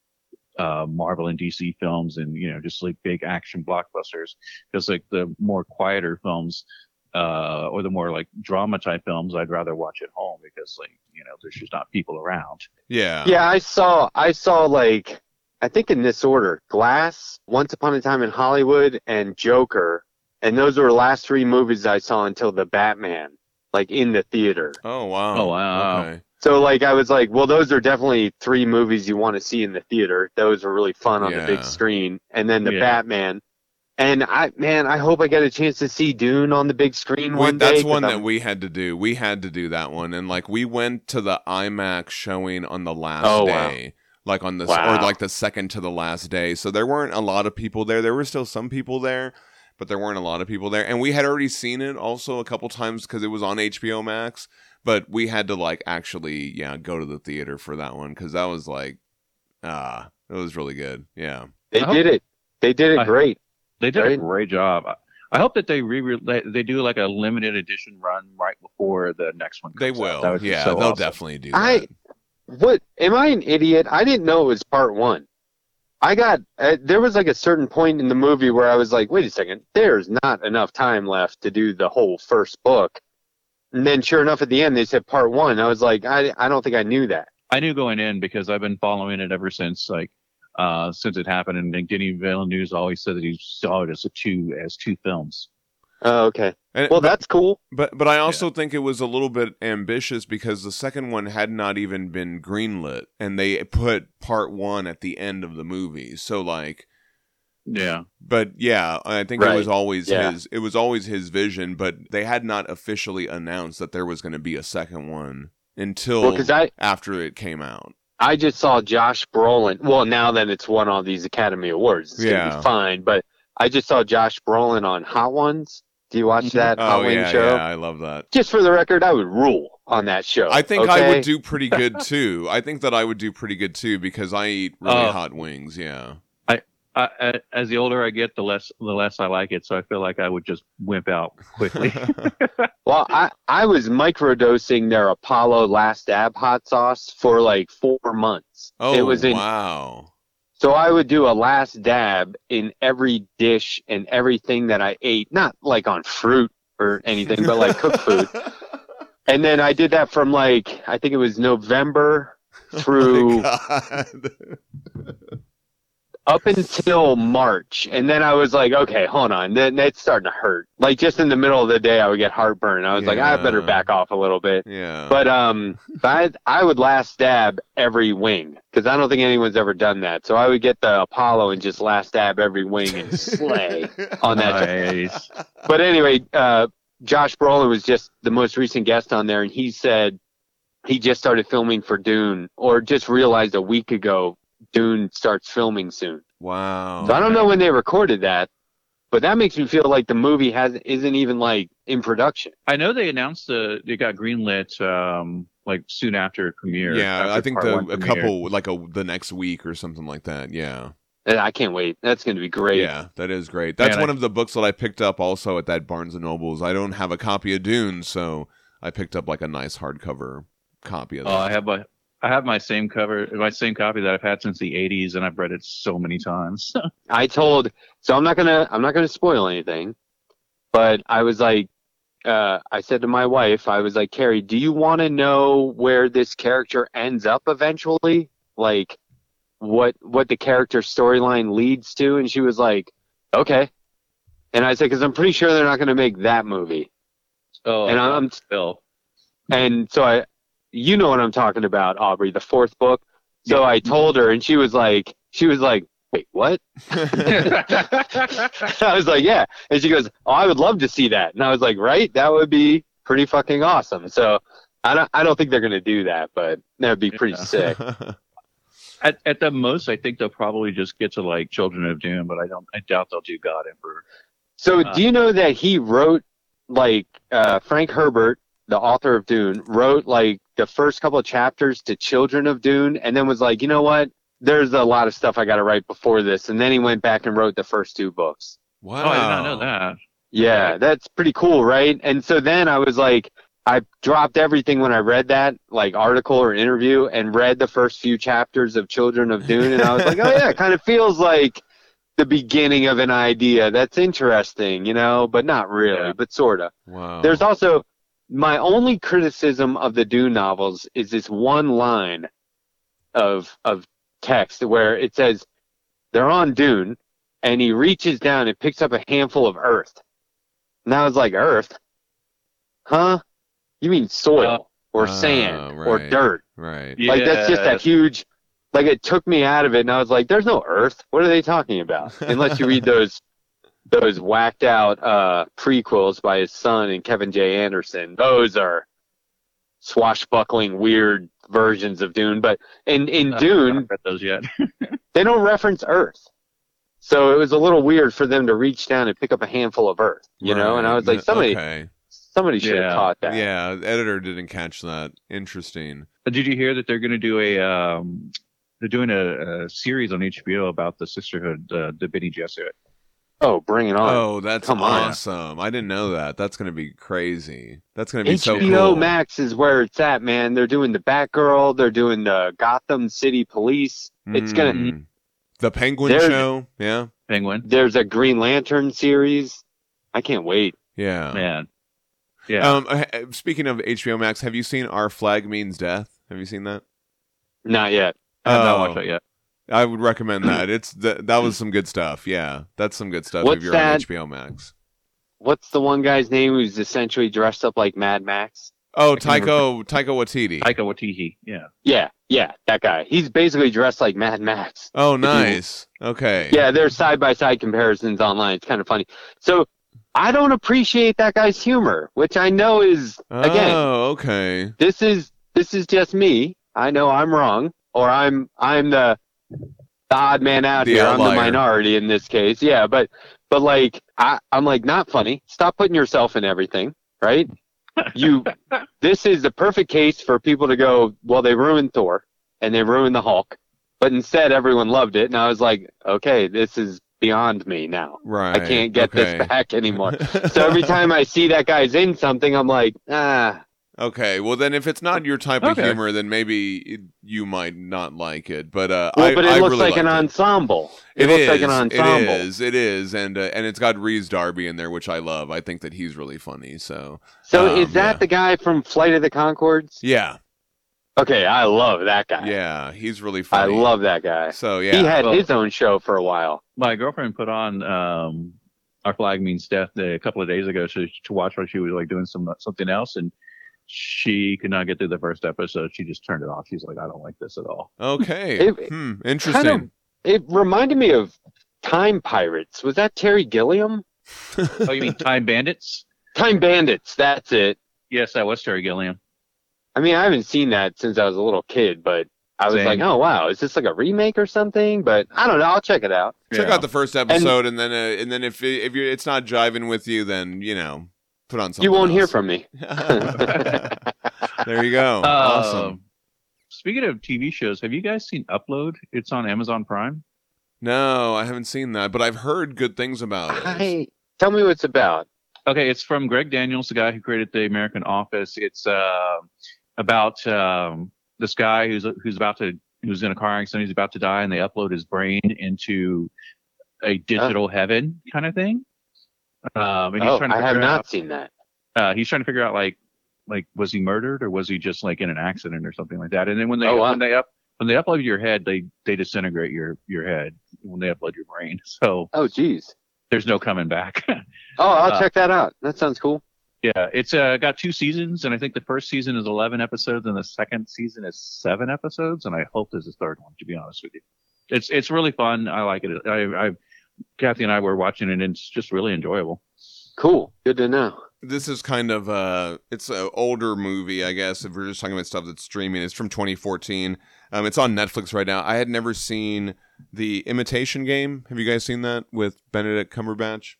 uh, Marvel and DC films, and you know just like big action blockbusters. Because like the more quieter films, uh, or the more like drama type films, I'd rather watch at home because like you know there's just not people around. Yeah. Yeah, I saw I saw like I think in this order, Glass, Once Upon a Time in Hollywood, and Joker. And those were the last three movies I saw until the Batman, like in the theater. Oh wow. Oh, wow. Okay. So like I was like, well, those are definitely three movies you want to see in the theater. Those are really fun on the big screen. And then the Yeah. Batman. And I man, I hope I get a chance to see Dune on the big screen We- one day. that's 'cause one that I'm- we had to do. We had to do that one, and like we went to the IMAX showing on the last Oh, wow. day, like on the or like the second to the last day. So there weren't a lot of people there. There were still some people there, but there weren't a lot of people there. And we had already seen it also a couple times because it was on HBO Max. But we had to like actually, yeah, go to the theater for that one because that was like, ah, it was really good. Yeah. they did it. They did it I- great. They did a great job. I- I hope that they re they, they do like a limited edition run right before the next one. They comes out. will. That yeah, so they'll awesome. definitely do That. I- What am I an idiot? I didn't know it was part one. I got uh, there was like a certain point in the movie where I was like, wait a second, there's not enough time left to do the whole first book. And then sure enough, at the end they said part one. I was like, I I don't think I knew that. I knew going in because I've been following it ever since like uh since it happened and like, Denis Villeneuve always said that he saw it as a two as two films. Oh, okay. And- Well, but- that's cool. But but I also think it was a little bit ambitious because the second one had not even been greenlit, and they put part one at the end of the movie. So like, Yeah. but yeah, I think it was always Yeah. his. It was always his vision, but they had not officially announced that there was going to be a second one until Well, I after it came out. I just saw Josh Brolin. Well, now that it's won all these Academy Awards, it's gonna be fine. But I just saw Josh Brolin on Hot Ones, Do you watch mm-hmm. that Oh Wing yeah, show? yeah, I love that. Just for the record, I would rule on that show. I think I would do pretty good too. I think that I would do pretty good too because I eat really Oh. hot wings. Yeah. I, I, as the older I get, the less the less I like it. So I feel like I would just wimp out quickly. Well, I, I was microdosing their Apollo Last Dab hot sauce for like four months. oh it was in, wow. so I would do a last dab in every dish and everything that I ate, not like on fruit or anything, but like cooked food. And then I did that from like I think it was November through Oh my God. Up until March, and then I was like, okay, hold on, then that's starting to hurt. Like just in the middle of the day, I would get heartburn. I was like, I better back off a little bit. yeah. But um, I I would last dab every wing because I don't think anyone's ever done that. So I would get the Apollo and just last dab every wing and slay on that. nice. But anyway, uh, Josh Brolin was just the most recent guest on there, and he said he just started filming for Dune, or just realized a week ago Dune starts filming soon. Wow. So I don't know when they recorded that, but that makes me feel like the movie has isn't even like in production. I know they announced the they got greenlit um like soon after premiere. Yeah, after I think the a premiere. couple like a the next week or something like that. Yeah. And I can't wait. That's going to be great. Yeah, that is great. That's Man, one I- of the books that I picked up also at that Barnes and Nobles. I don't have a copy of Dune, so I picked up like a nice hardcover copy of it. Oh, that. I have my I have my same cover, my same copy that I've had since the '80s, and I've read it so many times. I told so I'm not gonna I'm not gonna spoil anything, but I was like, uh, I said to my wife, I was like, Carrie, do you want to know where this character ends up eventually? Like, what what the character storyline leads to? And she was like, okay. And I said, because I'm pretty sure they're not gonna make that movie. oh, And I'm still. and so I, you know what I'm talking about, Aubrey, the fourth book. So I told her, and she was like, she was like, wait, what? I was like, yeah. And she goes, oh, I would love to see that. And I was like, right? That would be pretty fucking awesome. So I don't, I don't think they're going to do that, but that would be pretty Yeah. sick. at, at the most, I think they'll probably just get to like Children of Dune, but I don't. I doubt they'll do God Emperor. So Uh, do you know that he wrote, like, uh, Frank Herbert, the author of Dune, wrote, like, the first couple of chapters to Children of Dune and then was like, you know what? There's a lot of stuff I got to write before this. And then he went back and wrote the first two books. wow. Oh, I did not know that. Yeah, that's pretty cool, right? And so then I was like, I dropped everything when I read that, like article or interview, and read the first few chapters of Children of Dune, and I was like, oh yeah, it kind of feels like the beginning of an idea. That's interesting, you know, but not really, Yeah. but sorta. Wow. There's also my only criticism of the Dune novels is this one line of of text where it says they're on Dune and he reaches down and picks up a handful of earth. And I was like, Earth? Huh? You mean soil or Ah, sand or right. dirt? right. Like that's just that huge like it took me out of it and I was like, There's no earth. What are they talking about? Unless you read those those whacked out uh prequels by his son and Kevin J. Anderson. Those are swashbuckling weird versions of Dune. But in, in I Dune, haven't read those yet. they don't reference Earth. So it was a little weird for them to reach down and pick up a handful of Earth, you know. And I was like, somebody, Okay. somebody should Yeah. have caught that. Yeah, the editor didn't catch that. Interesting. Did you hear that they're going to do a um, they're doing a, a series on HBO about the sisterhood, uh, the Bene Gesserit. Oh, bring it on! Oh, that's Come on. awesome. I didn't know that. That's going to be crazy. That's going to be HBO so cool. HBO Max is where it's at, man. They're doing the Batgirl. They're doing the Gotham City Police. It's gonna. Mm. The Penguin There's- show. Yeah. Penguin. There's a Green Lantern series. I can't wait. Yeah. Man. Yeah. Um, uh, speaking of HBO Max, have you seen Our Flag Means Death? Have you seen that? Not yet. I have not Oh. watched that yet. I would recommend that. It's th- that was some good stuff. Yeah, that's some good stuff What's if you're that? on HBO Max. What's the one guy's name who's essentially dressed up like Mad Max? Oh, can't Taiko Taika Waititi. Taika Waititi. Yeah. Yeah, yeah, that guy. He's basically dressed like Mad Max. Oh, nice. Okay. Yeah, there's side by side comparisons online. It's kind of funny. So I don't appreciate that guy's humor, which I know is again, Oh, okay. this is this is just me. I know I'm wrong, or I'm I'm the, the odd man out The here. I'm the minority in this case. Yeah, but but like I, I'm like not funny. Stop putting yourself in everything, right? You, this is the perfect case for people to go. Well, they ruined Thor and they ruined the Hulk, but instead everyone loved it, and I was like, okay, this is beyond me now. Right. I can't get okay. this back anymore. so every time I see that guy's in something, I'm like, ah, Okay, well then, if it's not your type of humor, then maybe it, you might not like it. But uh, well, I, but it I looks really like an it. ensemble. It, It looks is. like an ensemble. It is. It is, and uh, and it's got Rhys Darby in there, which I love. I think that he's really funny. So So Um, is that yeah. the guy from Flight of the Conchords? yeah, Okay, I love that guy. yeah, he's really funny. I love that guy. So yeah, He had Well- his own show for a while. My girlfriend put on um, Our Flag Means Death a couple of days ago to, to watch while she was like doing some something else, and she could not get through the first episode. She just turned it off. She's like, I don't like this at all. okay, It- hmm, interesting. Kind of, it reminded me of Time Pirates. Was that Terry Gilliam? Oh, you mean Time Bandits? Time Bandits. That's it. Yes, that was Terry Gilliam. I mean, I haven't seen that since I was a little kid, but I was Same. like, oh wow, is this like a remake or something? But I don't know. I'll check it out. Check Yeah. out the first episode, and, then uh, and then if if you're, it's not jiving with you, then you know, put on something. you won't hear from me. there you go. awesome. Um, Speaking of TV shows, have you guys seen Upload? It's on Amazon Prime. No, I haven't seen that, but I've heard good things about it. I, tell me what it's about. Okay, it's from Greg Daniels, the guy who created the American Office. It's uh, about um, this guy who's who's about to who's in a car accident. He's about to die, and they upload his brain into a digital heaven kind of thing. Um, and he's Oh, trying to I have not out, seen that. uh, he's trying to figure out like like was he murdered or was he just like in an accident or something like that. And then when they Oh, wow. when they up when they upload your head, they they disintegrate your your head when they upload your brain. So Oh, geez. there's no coming back. Oh, I'll Uh, check that out. That sounds cool. Yeah, it's uh, got two seasons, and I think the first season is 11 episodes, and the second season is seven episodes, and I hope there's a third one. To be honest with you, it's it's really fun. I like it. I, I Kathy and I were watching it, and it's just really enjoyable. Cool. Good to know. This is kind of uh it's an older movie, I guess. If we're just talking about stuff that's streaming, it's from 2014. Um, it's on Netflix right now. I had never seen the Imitation Game. Have you guys seen that with Benedict Cumberbatch?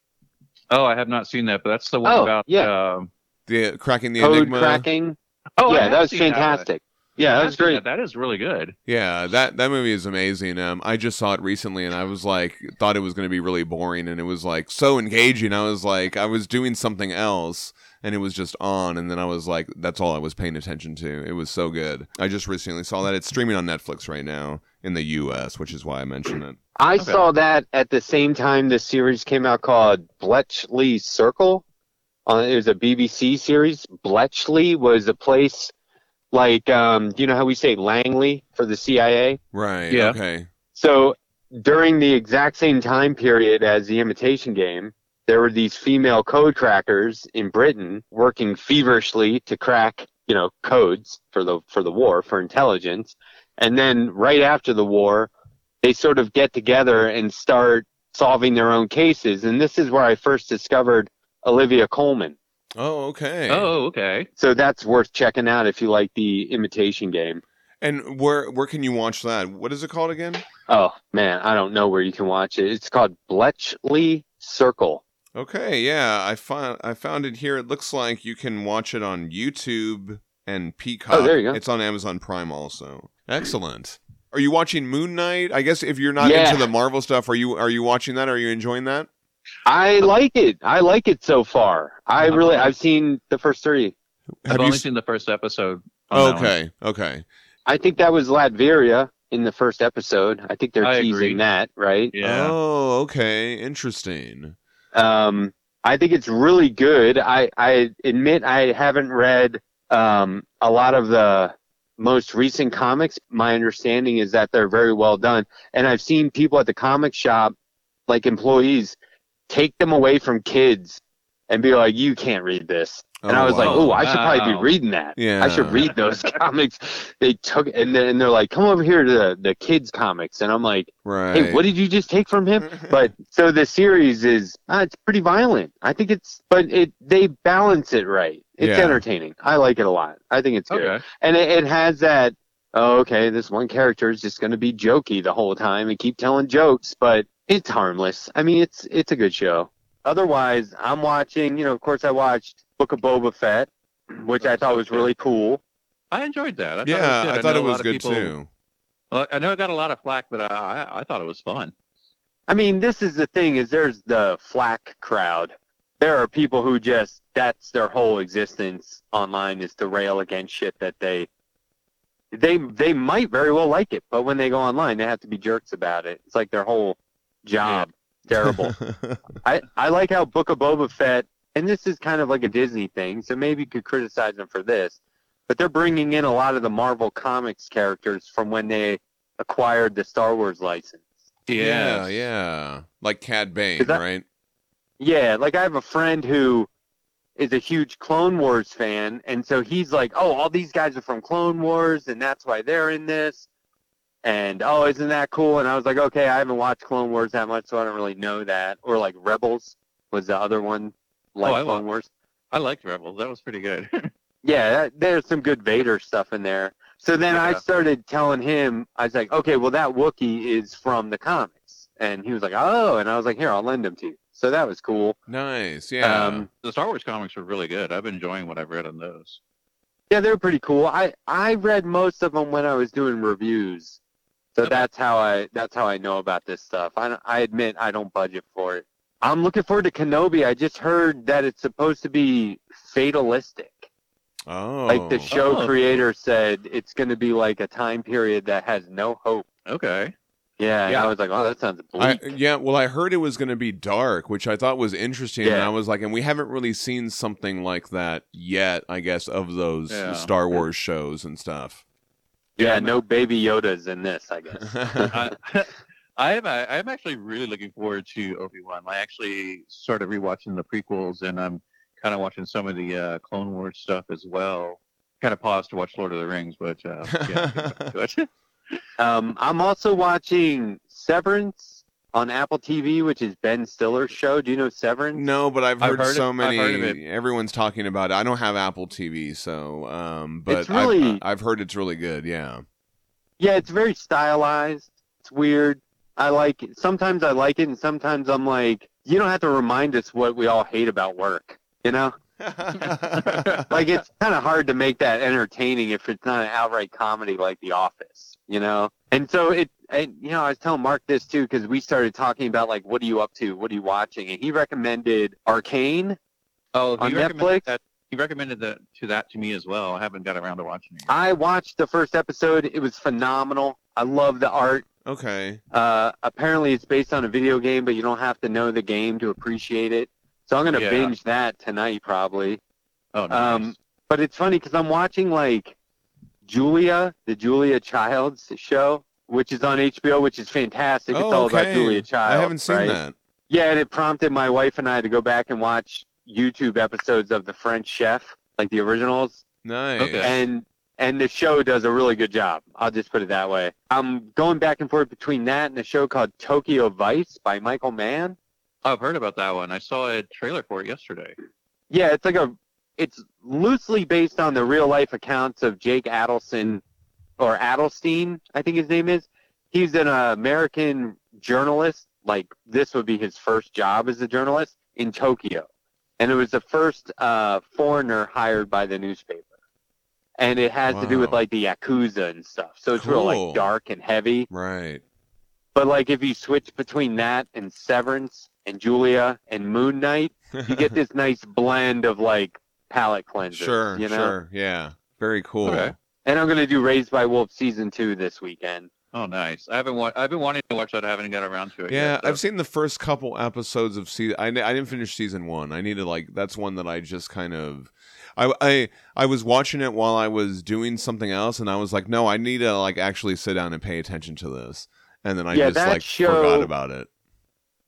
Oh, I have not seen that, but that's the one Oh, about yeah. um, The cracking the Code enigma. cracking. oh, yeah, that was fantastic. That I've was seen great. That is really good. Yeah, that that movie is amazing. Um, I just saw it recently, and I was like, thought it was going to be really boring, and it was like so engaging. I was like, I was doing something else, and it was just on, and then I was like, that's all I was paying attention to. It was so good. I just recently saw that it's streaming on Netflix right now in the U.S., which is why I mentioned it. I Okay. saw that at the same time the series came out called Bletchley Circle. Uh, it was a BBC series. Bletchley was a place like, um, you know how we say Langley for the CIA? Right. Yeah. Okay. So during the exact same time period as the Imitation Game, there were these female code crackers in Britain working feverishly to crack, you know, codes for the for the war for intelligence. And then right after the war, they sort of get together and start solving their own cases. And this is where I first discovered Olivia Colman. Oh, okay. Oh, okay. So that's worth checking out if you like the Imitation Game. And where where can you watch that? What is it called again? Oh man, I don't know where you can watch it. It's called Bletchley Circle. Okay, yeah, I found I found it here. It looks like you can watch it on YouTube and Peacock. Oh, there you go. It's on Amazon Prime also. Excellent. Are you watching Moon Knight? I guess if you're not Yeah. into the Marvel stuff, are you are you watching that? Are you enjoying that? I like it. I like it so far. I really, I've seen the first three. I've Have you only s- seen the first episode. on that one. okay, okay. I think that was Latveria in the first episode. I think they're I teasing agree. that, right? Yeah. Oh, okay. Interesting. Um, I think it's really good. I, I admit I haven't read um, a lot of the most recent comics. My understanding is that they're very well done, and I've seen people at the comic shop, like employees, take them away from kids and be like, "You can't read this." And I was like, "Oh, I should probably be reading that. Yeah. I should read those comics." They took and then and they're like, "Come over here to the, the kids comics," and I'm like, right. "Hey, what did you just take from him?" But so the series is uh, it's pretty violent. I think it's, but it they balance it right. It's Yeah. entertaining. I like it a lot. I think it's good, Okay. and it, it has that. Oh, okay, this one character is just going to be jokey the whole time and keep telling jokes, but It's harmless. I mean, it's it's a good show. Otherwise, I'm watching. You know, of course, I watched Book of Boba Fett, which I thought was really cool. I enjoyed that. I thought yeah, it was good. I thought know it was good people- too. Well, I know I got a lot of flack, but I, I, I thought it was fun. I mean, this is the thing: is there's the flack crowd. There are people who just that's their whole existence online is to rail against shit that they they they might very well like it, but when they go online, they have to be jerks about it. It's like their whole job. Terrible. I, I like how Book of Boba Fett, and this is kind of like a Disney thing, so maybe you could criticize them for this, but they're bringing in a lot of the Marvel Comics characters from when they acquired the Star Wars license. yeah, yeah. Like Cad Bane, Is that- right? Yeah, like I have a friend who is a huge Clone Wars fan, and so he's like, "Oh, all these guys are from Clone Wars, and that's why they're in this." And oh, isn't that cool? And I was like, "Okay, I haven't watched Clone Wars that much, so I don't really know that." Or like Rebels was the other one, like Oh, I Clone wa- Wars. I liked Rebels. That was pretty good. Yeah, that, there's some good Vader stuff in there. So then I started telling him, I was like, okay, well, that Wookiee is from the comics. And he was like, oh. And I was like, here, I'll lend him to you. So that was cool. Nice. Yeah. Um, the Star Wars comics were really good. I've been enjoying what I've read on those. yeah, they're pretty cool. I, I read most of them when I was doing reviews. So Okay. that's how I that's how I know about this stuff. I, I admit I don't budget for it. I'm looking forward to Kenobi. I just heard that it's supposed to be fatalistic. oh. Like the show Oh. creator said, it's going to be like a time period that has no hope. Okay. Yeah, Yeah. I was like, oh, that sounds I, bleak. yeah, well, I heard it was going to be dark, which I thought was interesting, Yeah. and I was like, and we haven't really seen something like that yet, I guess, of those Yeah. Star Wars shows and stuff. Yeah, Yeah, no baby Yodas in this, I guess. I, I am. I am actually really looking forward to Obi Wan. I actually started rewatching the prequels, and I'm kind of watching some of the uh, Clone Wars stuff as well. Kind of paused to watch Lord of the Rings, but uh, yeah, getting back to it. um, I'm also watching Severance on Apple TV, which is Ben Stiller's show. Do you know Severance? no, but I've I've heard, heard so it- many. Heard of it. Everyone's talking about it. I don't have Apple TV, so um, but It's really- I've, I've heard it's really good. Yeah. Yeah, it's very stylized. It's weird. I like it. Sometimes I like it, and sometimes I'm like, you don't have to remind us what we all hate about work. You know? like it's kind of hard to make that entertaining if it's not an outright comedy like The Office, you know. And so it, and you know, I was telling Mark this too because we started talking about like, what are you up to? What are you watching? And he recommended Arcane. Oh, On he Netflix? That, he recommended that to that to me as well. I haven't got around to watching it. yet. I watched the first episode. It was phenomenal. I love the art. okay. Uh, apparently, it's based on a video game, but you don't have to know the game to appreciate it. So I'm gonna Yeah. binge that tonight probably. Oh, nice. Um, but it's funny because I'm watching like Julia, the Julia Childs show, which is on HBO, which is fantastic. It's oh, all okay. about Julia Child. I haven't seen right? that. Yeah, and it prompted my wife and I to go back and watch YouTube episodes of The French Chef, like the originals, Nice. Okay. and and the show does a really good job. I'll just put it that way. I'm going back and forth between that and a show called Tokyo Vice by Michael Mann. I've heard about that one. I saw a trailer for it yesterday. Yeah, it's like a it's loosely based on the real life accounts of Jake Adelson or Adelstein, I think his name is. He's an American journalist. Like this would be his first job as a journalist in Tokyo, and it was the first uh, foreigner hired by the newspaper. And it has to do with like the yakuza and stuff. So it's real like dark and heavy. Right. But like if you switch between that and Severance and Julia and Moon Knight, you get this nice blend of like palate cleanser. sure. you know. Sure. Yeah. Very cool. Okay. And I'm gonna do Raised by Wolves season two this weekend. Oh, nice. I haven't. Wa- I've been wanting to watch that. I haven't got around to it. Yeah, yet, so- I've seen the first couple episodes of season. I, I didn't finish season one. I needed like. That's one that I just kind of. I, I I was watching it while I was doing something else, and I was like, no, I need to like actually sit down and pay attention to this. And then I Yeah, just that like show- forgot about it.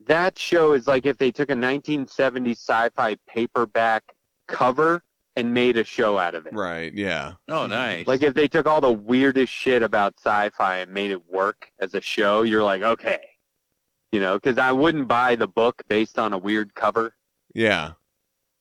That show is like if they took a 1970s sci-fi paperback cover and made a show out of it. Right? Yeah. Oh, nice. Like if they took all the weirdest shit about sci-fi and made it work as a show, you're like, okay, you know, because I wouldn't buy the book based on a weird cover. Yeah.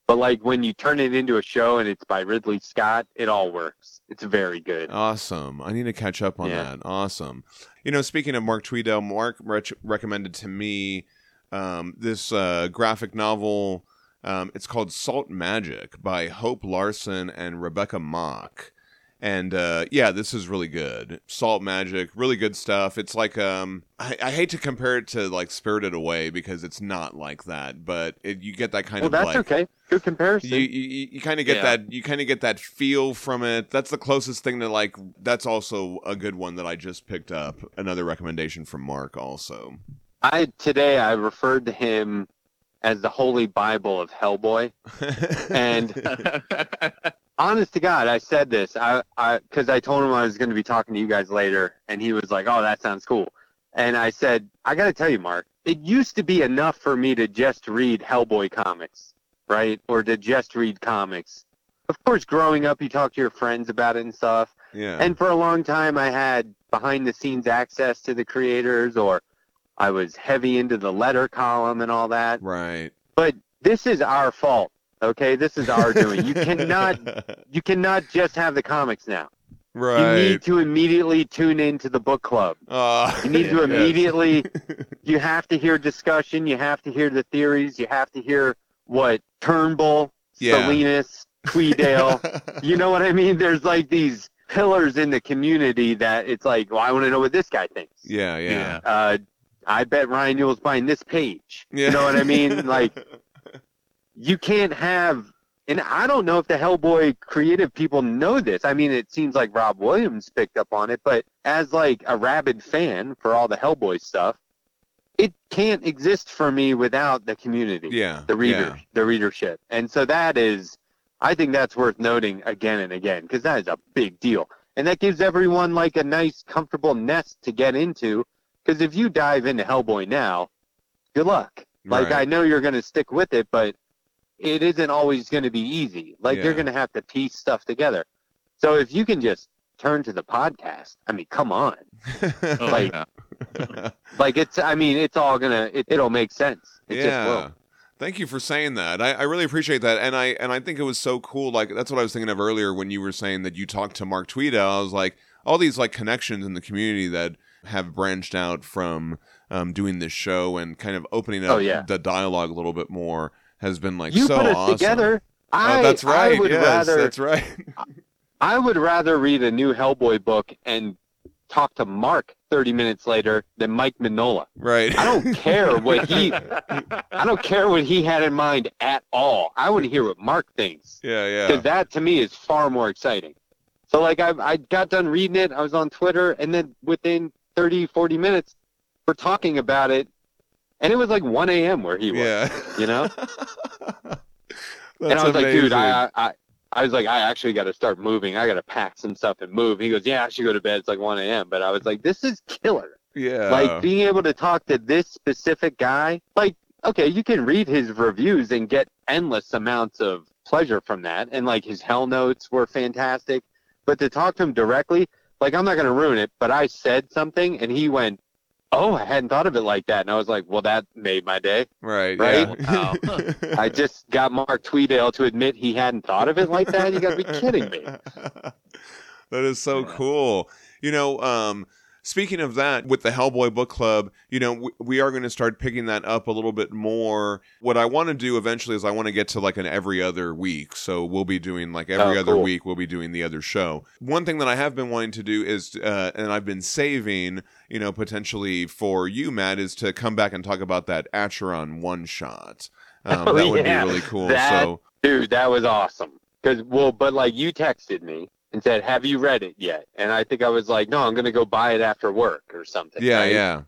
But like when you turn it into a show and it's by Ridley Scott, it all works. It's very good. Awesome. I need to catch up on Yeah. that. Awesome. You know, speaking of Mark Tweedale, Mark rec- recommended to me um, this uh, graphic novel. Um, it's called Salt Magic by Hope Larson and Rebecca Mock. And uh, yeah, this is really good. Salt Magic, really good stuff. It's like um, I, I hate to compare it to like Spirited Away because it's not like that, but it, you get that kind well, of that's like okay. Good comparison. you you, you kind of get Yeah. that you kind of get that feel from it. That's the closest thing to like. That's also a good one that I just picked up. Another recommendation from Mark also. I today I referred to him as the Holy Bible of Hellboy. And honest to God, I said this. I I because I told him I was going to be talking to you guys later, and he was like, "Oh, that sounds cool." And I said, "I got to tell you, Mark, it used to be enough for me to just read Hellboy comics, right, or to just read comics." Of course, growing up, you talk to your friends about it and stuff. yeah, And for a long time, I had behind the scenes access to the creators, or I was heavy into the letter column and all that. right, But this is our fault, okay? This is our doing. You cannot, you cannot just have the comics now. Right. You need to immediately tune into the book club. Uh, You need to yes. immediately. You have to hear discussion. You have to hear the theories. You have to hear what Turnbull, Yeah. Salinas, Tweedale. you know what I mean? There's like these pillars in the community that it's like, well, I want to know what this guy thinks. yeah, yeah, Uh, I bet Ryan Newell's buying this page. yeah. You know what I mean? Like, you can't have, and I don't know if the Hellboy creative people know this. I mean, it seems like Rob Williams picked up on it, but as like a rabid fan for all the Hellboy stuff, it can't exist for me without the community yeah, the reader, yeah. the readership. And so that is, I think that's worth noting again and again because that is a big deal. And that gives everyone like a nice, comfortable nest to get into. Because if you dive into Hellboy now, good luck. Like, Right. I know you're going to stick with it, but it isn't always going to be easy. Like, Yeah. you're going to have to piece stuff together. So if you can just turn to the podcast, I mean, come on. Oh, Like, yeah. Like, it's, I mean, it's all going to, it, it'll make sense. It just will. Thank you for saying that. I, I really appreciate that, and I and I think it was so cool. Like that's what I was thinking of earlier when you were saying that you talked to Mark Tweedale. I was like, all these like connections in the community that have branched out from um, doing this show and kind of opening up Oh, yeah. the dialogue a little bit more has been like you so put awesome. together. I, oh, that's right. I would yes, rather that's right. I would rather read a new Hellboy book and talk to Mark 30 minutes later than Mike Mignola. right. I don't care what he I don't care what he had in mind at all. I want to hear what Mark thinks yeah, yeah. because that to me is far more exciting. So like I I got done reading it, I was on Twitter and then within 30 40 minutes we're talking about it and it was like 1 a.m. where he was. yeah. you know? That's and I was like, dude. I, I, I was like, I actually got to start moving. I got to pack some stuff and move. He goes, yeah, I should go to bed. It's like 1 a.m. But I was like, this is killer. yeah. Like being able to talk to this specific guy. Like, okay, you can read his reviews and get endless amounts of pleasure from that. And like his hell notes were fantastic. But to talk to him directly, like I'm not going to ruin it, but I said something and he went, oh, I hadn't thought of it like that. And I was like, well, that made my day. right. right? Yeah. I just got Mark Tweedale to admit he hadn't thought of it like that. You got to be kidding me. that is so Yeah. cool. You know, um, speaking of that, with the Hellboy Book Club, you know, we, we are going to start picking that up a little bit more. What I want to do eventually is I want to get to like an every other week. So we'll be doing like every Oh, other cool. week, we'll be doing the other show. One thing that I have been wanting to do is, uh, and I've been saving, you know, potentially for you, Matt, is to come back and talk about that Acheron one shot. Um, Oh, that would yeah. be really cool. That- so Dude, that was awesome. Cause well, but like you texted me and said, "Have you read it yet?" And I think I was like, "No, I'm gonna go buy it after work or something." yeah, right? yeah,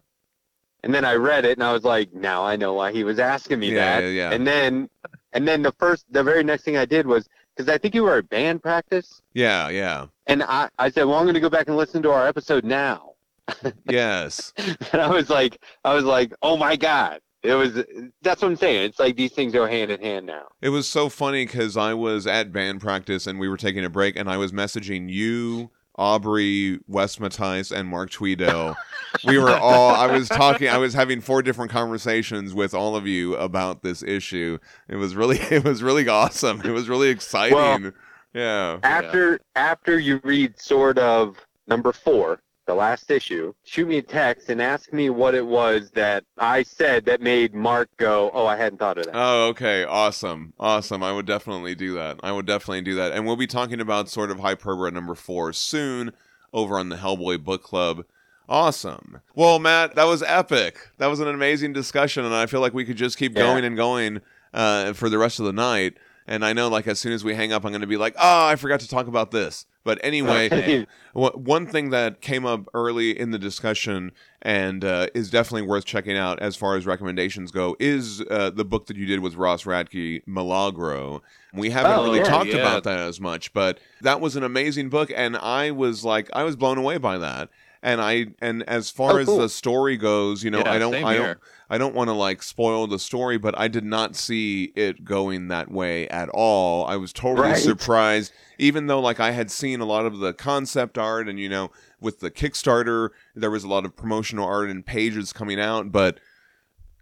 And then I read it and I was like, "Now I know why he was asking me Yeah, that." yeah, yeah. And then, and then the first, the very next thing I did was because I think you were at band practice, yeah, yeah. and I, I said, "Well, I'm gonna go back and listen to our episode now." Yes. and I was like, I was like, oh my god, it was. That's what I'm saying. It's like these things go hand in hand now. It was so funny because I was at band practice and we were taking a break, and I was messaging you Aubrey West Matthijs and Mark Tweedale. we were all I was talking I was having four different conversations with all of you about this issue. It was really it was really awesome. It was really exciting. Well, yeah. After after you read Sword of number four, the last issue, shoot me a text and ask me what it was that I said that made Mark go, "Oh, I hadn't thought of that." Oh, okay. Awesome. Awesome. I would definitely do that. I would definitely do that. And we'll be talking about Sword of Hyperborea number four soon over on the Hellboy Book Club. Awesome. Well, Matt, that was epic. That was an amazing discussion, and I feel like we could just keep Yeah. going and going uh, for the rest of the night. And I know, like, as soon as we hang up, I'm going to be like, oh, I forgot to talk about this. But anyway, One thing that came up early in the discussion and uh, is definitely worth checking out as far as recommendations go is uh, the book that you did with Ross Radke, Milagro. We haven't Oh, really yeah, talked yeah. about that as much, but that was an amazing book, and I was like, I was blown away by that. And I and as far Oh, as cool. the story goes, you know, Yeah, I don't, I don't, I don't want to like spoil the story, but I did not see it going that way at all. I was totally Right. surprised, even though like I had seen a lot of the concept art and you know with the Kickstarter there was a lot of promotional art and pages coming out, but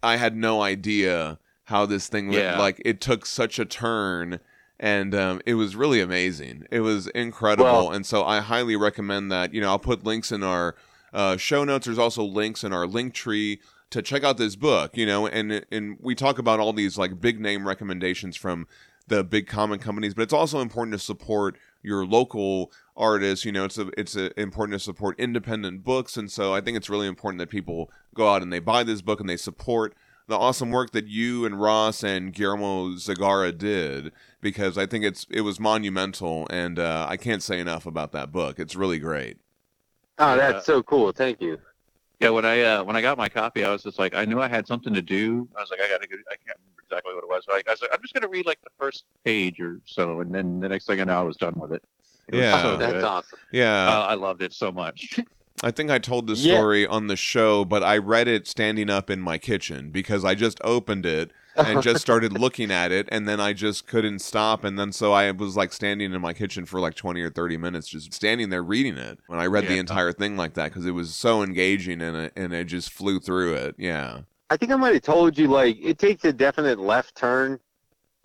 I had no idea how this thing would Yeah. like it took such a turn and um, it was really amazing. It was incredible, Well- and so I highly recommend that. You know, I'll put links in our uh, show notes. There's also links in our link tree to check out this book. You know, and and we talk about all these like big name recommendations from the big comic companies, but it's also important to support your local artists. You know, it's a, it's a, important to support independent books, and so I think it's really important that people go out and they buy this book and they support the awesome work that you and Ross and Guillermo Zagara did because I think it's it was monumental, and uh, I can't say enough about that book. It's really great. Oh, Yeah. that's so cool. Thank you. Yeah, when I uh, when I got my copy, I was just like, I knew I had something to do. I was like, I got to go. I can't remember exactly what it was. So I, I was like, I'm just gonna read like the first page or so, and then the next thing I know, I was done with it. It Yeah. so That's good. awesome. Yeah, Uh, I loved it so much. I think I told the Yeah. story on the show, but I read it standing up in my kitchen because I just opened it and just started looking at it, and then I just couldn't stop, and then so I was like standing in my kitchen for like twenty or thirty minutes, just standing there reading it. When I read the entire thing like that because it was so engaging and it, and it just flew through it. Yeah, I think I might have told you like it takes a definite left turn,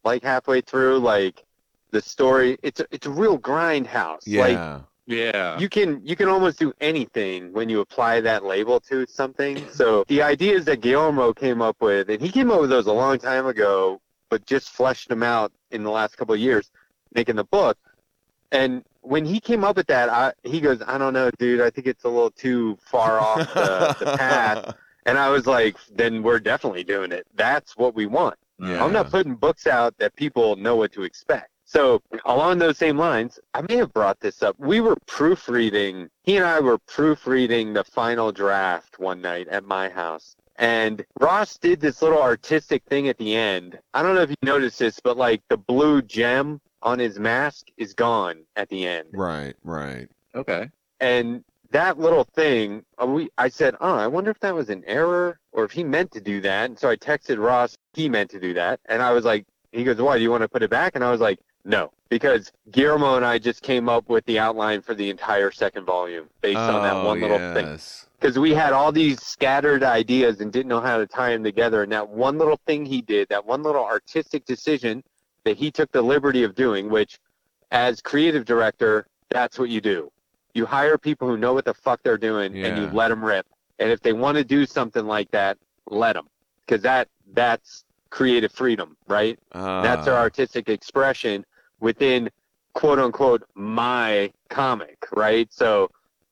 like halfway through. Like the story, it's a, it's a real grindhouse. Like yeah, you can you can almost do anything when you apply that label to something. So the ideas that Guillermo came up with, and he came up with those a long time ago, but just fleshed them out in the last couple of years, making the book. And when he came up with that, I, he goes, "I don't know, dude. I think it's a little too far off the, the path." And I was like, "Then we're definitely doing it. That's what we want." Yeah. I'm not putting books out that people know what to expect. So along those same lines, I may have brought this up. We were proofreading. He and I were proofreading the final draft one night at my house. And Ross did this little artistic thing at the end. I don't know if you noticed this, but like the blue gem on his mask is gone at the end. Right, right. Okay. And that little thing, uh, we I said, "Oh, I wonder if that was an error or if he meant to do that." And so I texted Ross, he meant to do that, and I was like, he goes, "Why do you want to put it back?" And I was like, "No, because Guillermo and I just came up with the outline for the entire second volume based on that one oh, little thing." Because we had all these scattered ideas and didn't know how to tie them together, and that one little thing he did, that one little artistic decision that he took the liberty of doing, which, as creative director, that's what you do. You hire people who know what the fuck they're doing and you let them rip. And if they want to do something like that let them because that that's creative freedom right? Ah. That's our artistic expression within quote unquote my comic right so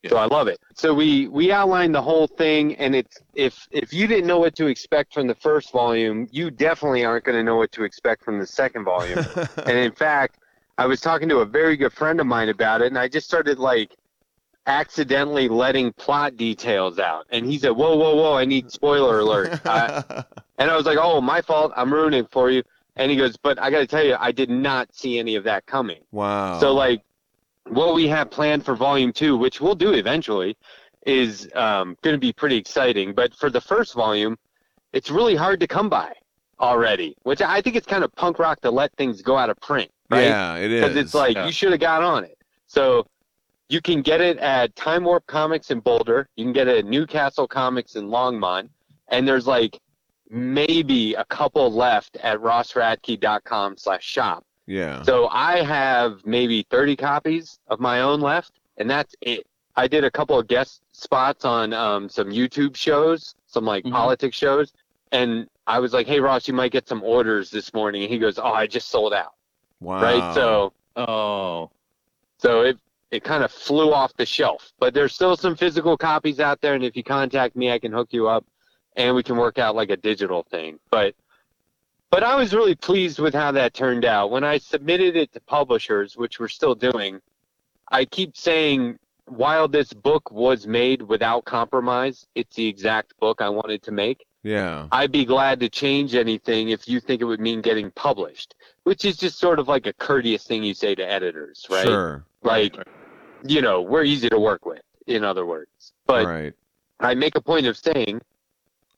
so i love it so we we outlined the whole thing and it's if if you didn't know what to expect from the first volume you definitely aren't going to know what to expect from the second volume and in fact, I was talking to a very good friend of mine about it, and I just started like accidentally letting plot details out. And he said, "Whoa, whoa, whoa! I need spoiler alert." I, and I was like, "Oh, my fault. I'm ruining for you." And he goes, "But I got to tell you, I did not see any of that coming." wow. So like, what we have planned for Volume Two, which we'll do eventually, is um, going to be pretty exciting. But for the first volume, it's really hard to come by already, which I think it's kind of punk rock to let things go out of print, right? yeah, it is. because it's like Yeah. you should have got on it. So you can get it at Time Warp Comics in Boulder. You can get it at Newcastle Comics in Longmont. And there's like maybe a couple left at rossradke.com slash shop. Yeah. So I have maybe 30 copies of my own left, and that's it. I did a couple of guest spots on um, some YouTube shows, some like Mhm. politics shows, and I was like, "Hey Ross, you might get some orders this morning." And he goes, "Oh, I just sold out." wow. Right? So, Oh, so it it kind of flew off the shelf. But there's still some physical copies out there, and if you contact me, I can hook you up, and we can work out like a digital thing. But but I was really pleased with how that turned out. When I submitted it to publishers, which we're still doing, I keep saying while this book was made without compromise, it's the exact book I wanted to make. yeah. I'd be glad to change anything if you think it would mean getting published, which is just sort of like a courteous thing you say to editors, right? Sure. Like, you know, we're easy to work with, in other words. But right. I make a point of saying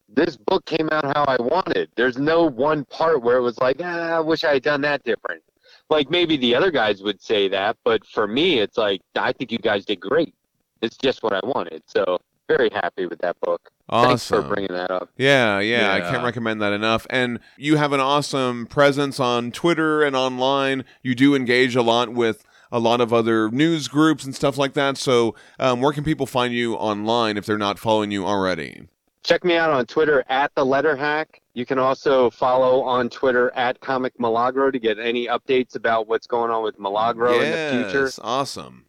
this book came out how I wanted. There's no one part where it was like, ah, I wish I had done that different. Like maybe the other guys would say that, but for me, it's like I think you guys did great. It's just what I wanted. So very happy with that book. Thanks for bringing that up. Yeah, yeah, I can't recommend that enough. And you have an awesome presence on Twitter and online. You do engage a lot with a lot of other news groups and stuff like that. So, um, where can people find you online if they're not following you already? Check me out on Twitter at the Letter Hack. You can also follow on Twitter at Comic Milagro to get any updates about what's going on with Milagro in the future. Yes, awesome.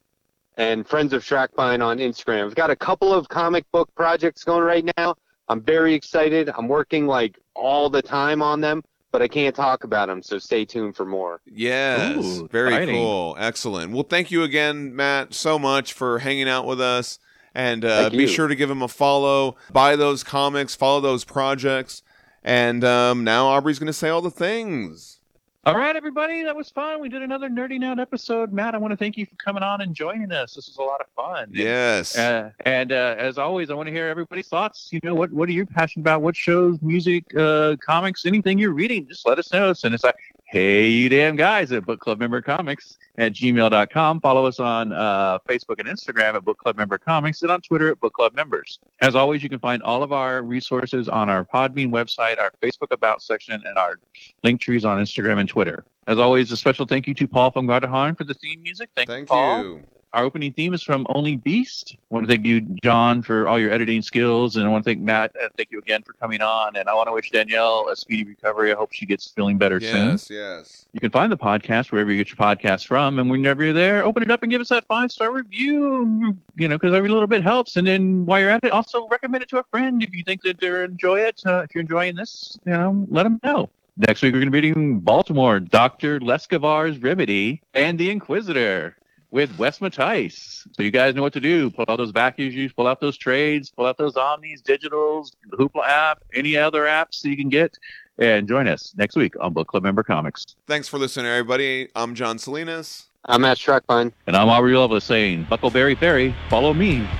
and Friends of Shrakbine on Instagram. I've got a couple of comic book projects going right now. I'm very excited. I'm working like all the time on them, but I can't talk about them, so stay tuned for more. Yes, Ooh, very exciting. cool, excellent. Well, thank you again, Matt, so much for hanging out with us. And uh, be you. sure to give him a follow, buy those comics, follow those projects. And um, now Aubrey's going to say all the things. All right, everybody, that was fun. We did another nerding out episode. Matt, I want to thank you for coming on and joining us. This was a lot of fun. Yes. Uh, and uh, as always, I want to hear everybody's thoughts. You know, what what are you passionate about? What shows, music, uh, comics, anything you're reading? Just let us know. Send us a hey, you damn guys at Book Club Member Comics at gmail.com. Follow us on uh, Facebook and Instagram at Book Club Member Comics and on Twitter at Book Club Members. As always, you can find all of our resources on our Podbean website, our Facebook About section, and our link trees on Instagram and Twitter. As always, a special thank you to Paul from Gardahan for the theme music. Thank, you, Paul. you. Our opening theme is from Only Beast. I want to thank you, John, for all your editing skills, and I want to thank Matt. And thank you again for coming on. And I want to wish Danielle a speedy recovery. I hope she gets feeling better soon. Yes, yes. You can find the podcast wherever you get your podcast from, and whenever you're there, open it up and give us that five star review. You know, because every little bit helps. And then while you're at it, also recommend it to a friend if you think that they're enjoy it. Uh, if you're enjoying this, you know, let them know. Next week we're going to be reading Baltimore, Doctor Leskovar's Remedy, and the Inquisitor with Wes Matthijs. So you guys know what to do. Pull out those back issues, pull out those trades, pull out those Omnis, Digitals, the Hoopla app, any other apps that you can get, and join us next week on Book Club Member Comics. Thanks for listening, everybody. I'm John Salinas. I'm at Shrakbine. And I'm Aubrey Lovelace saying, Bucklebury Ferry, follow me.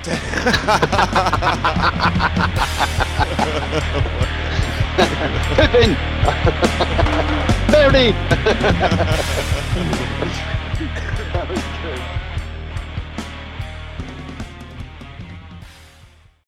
Pippin! Verdi!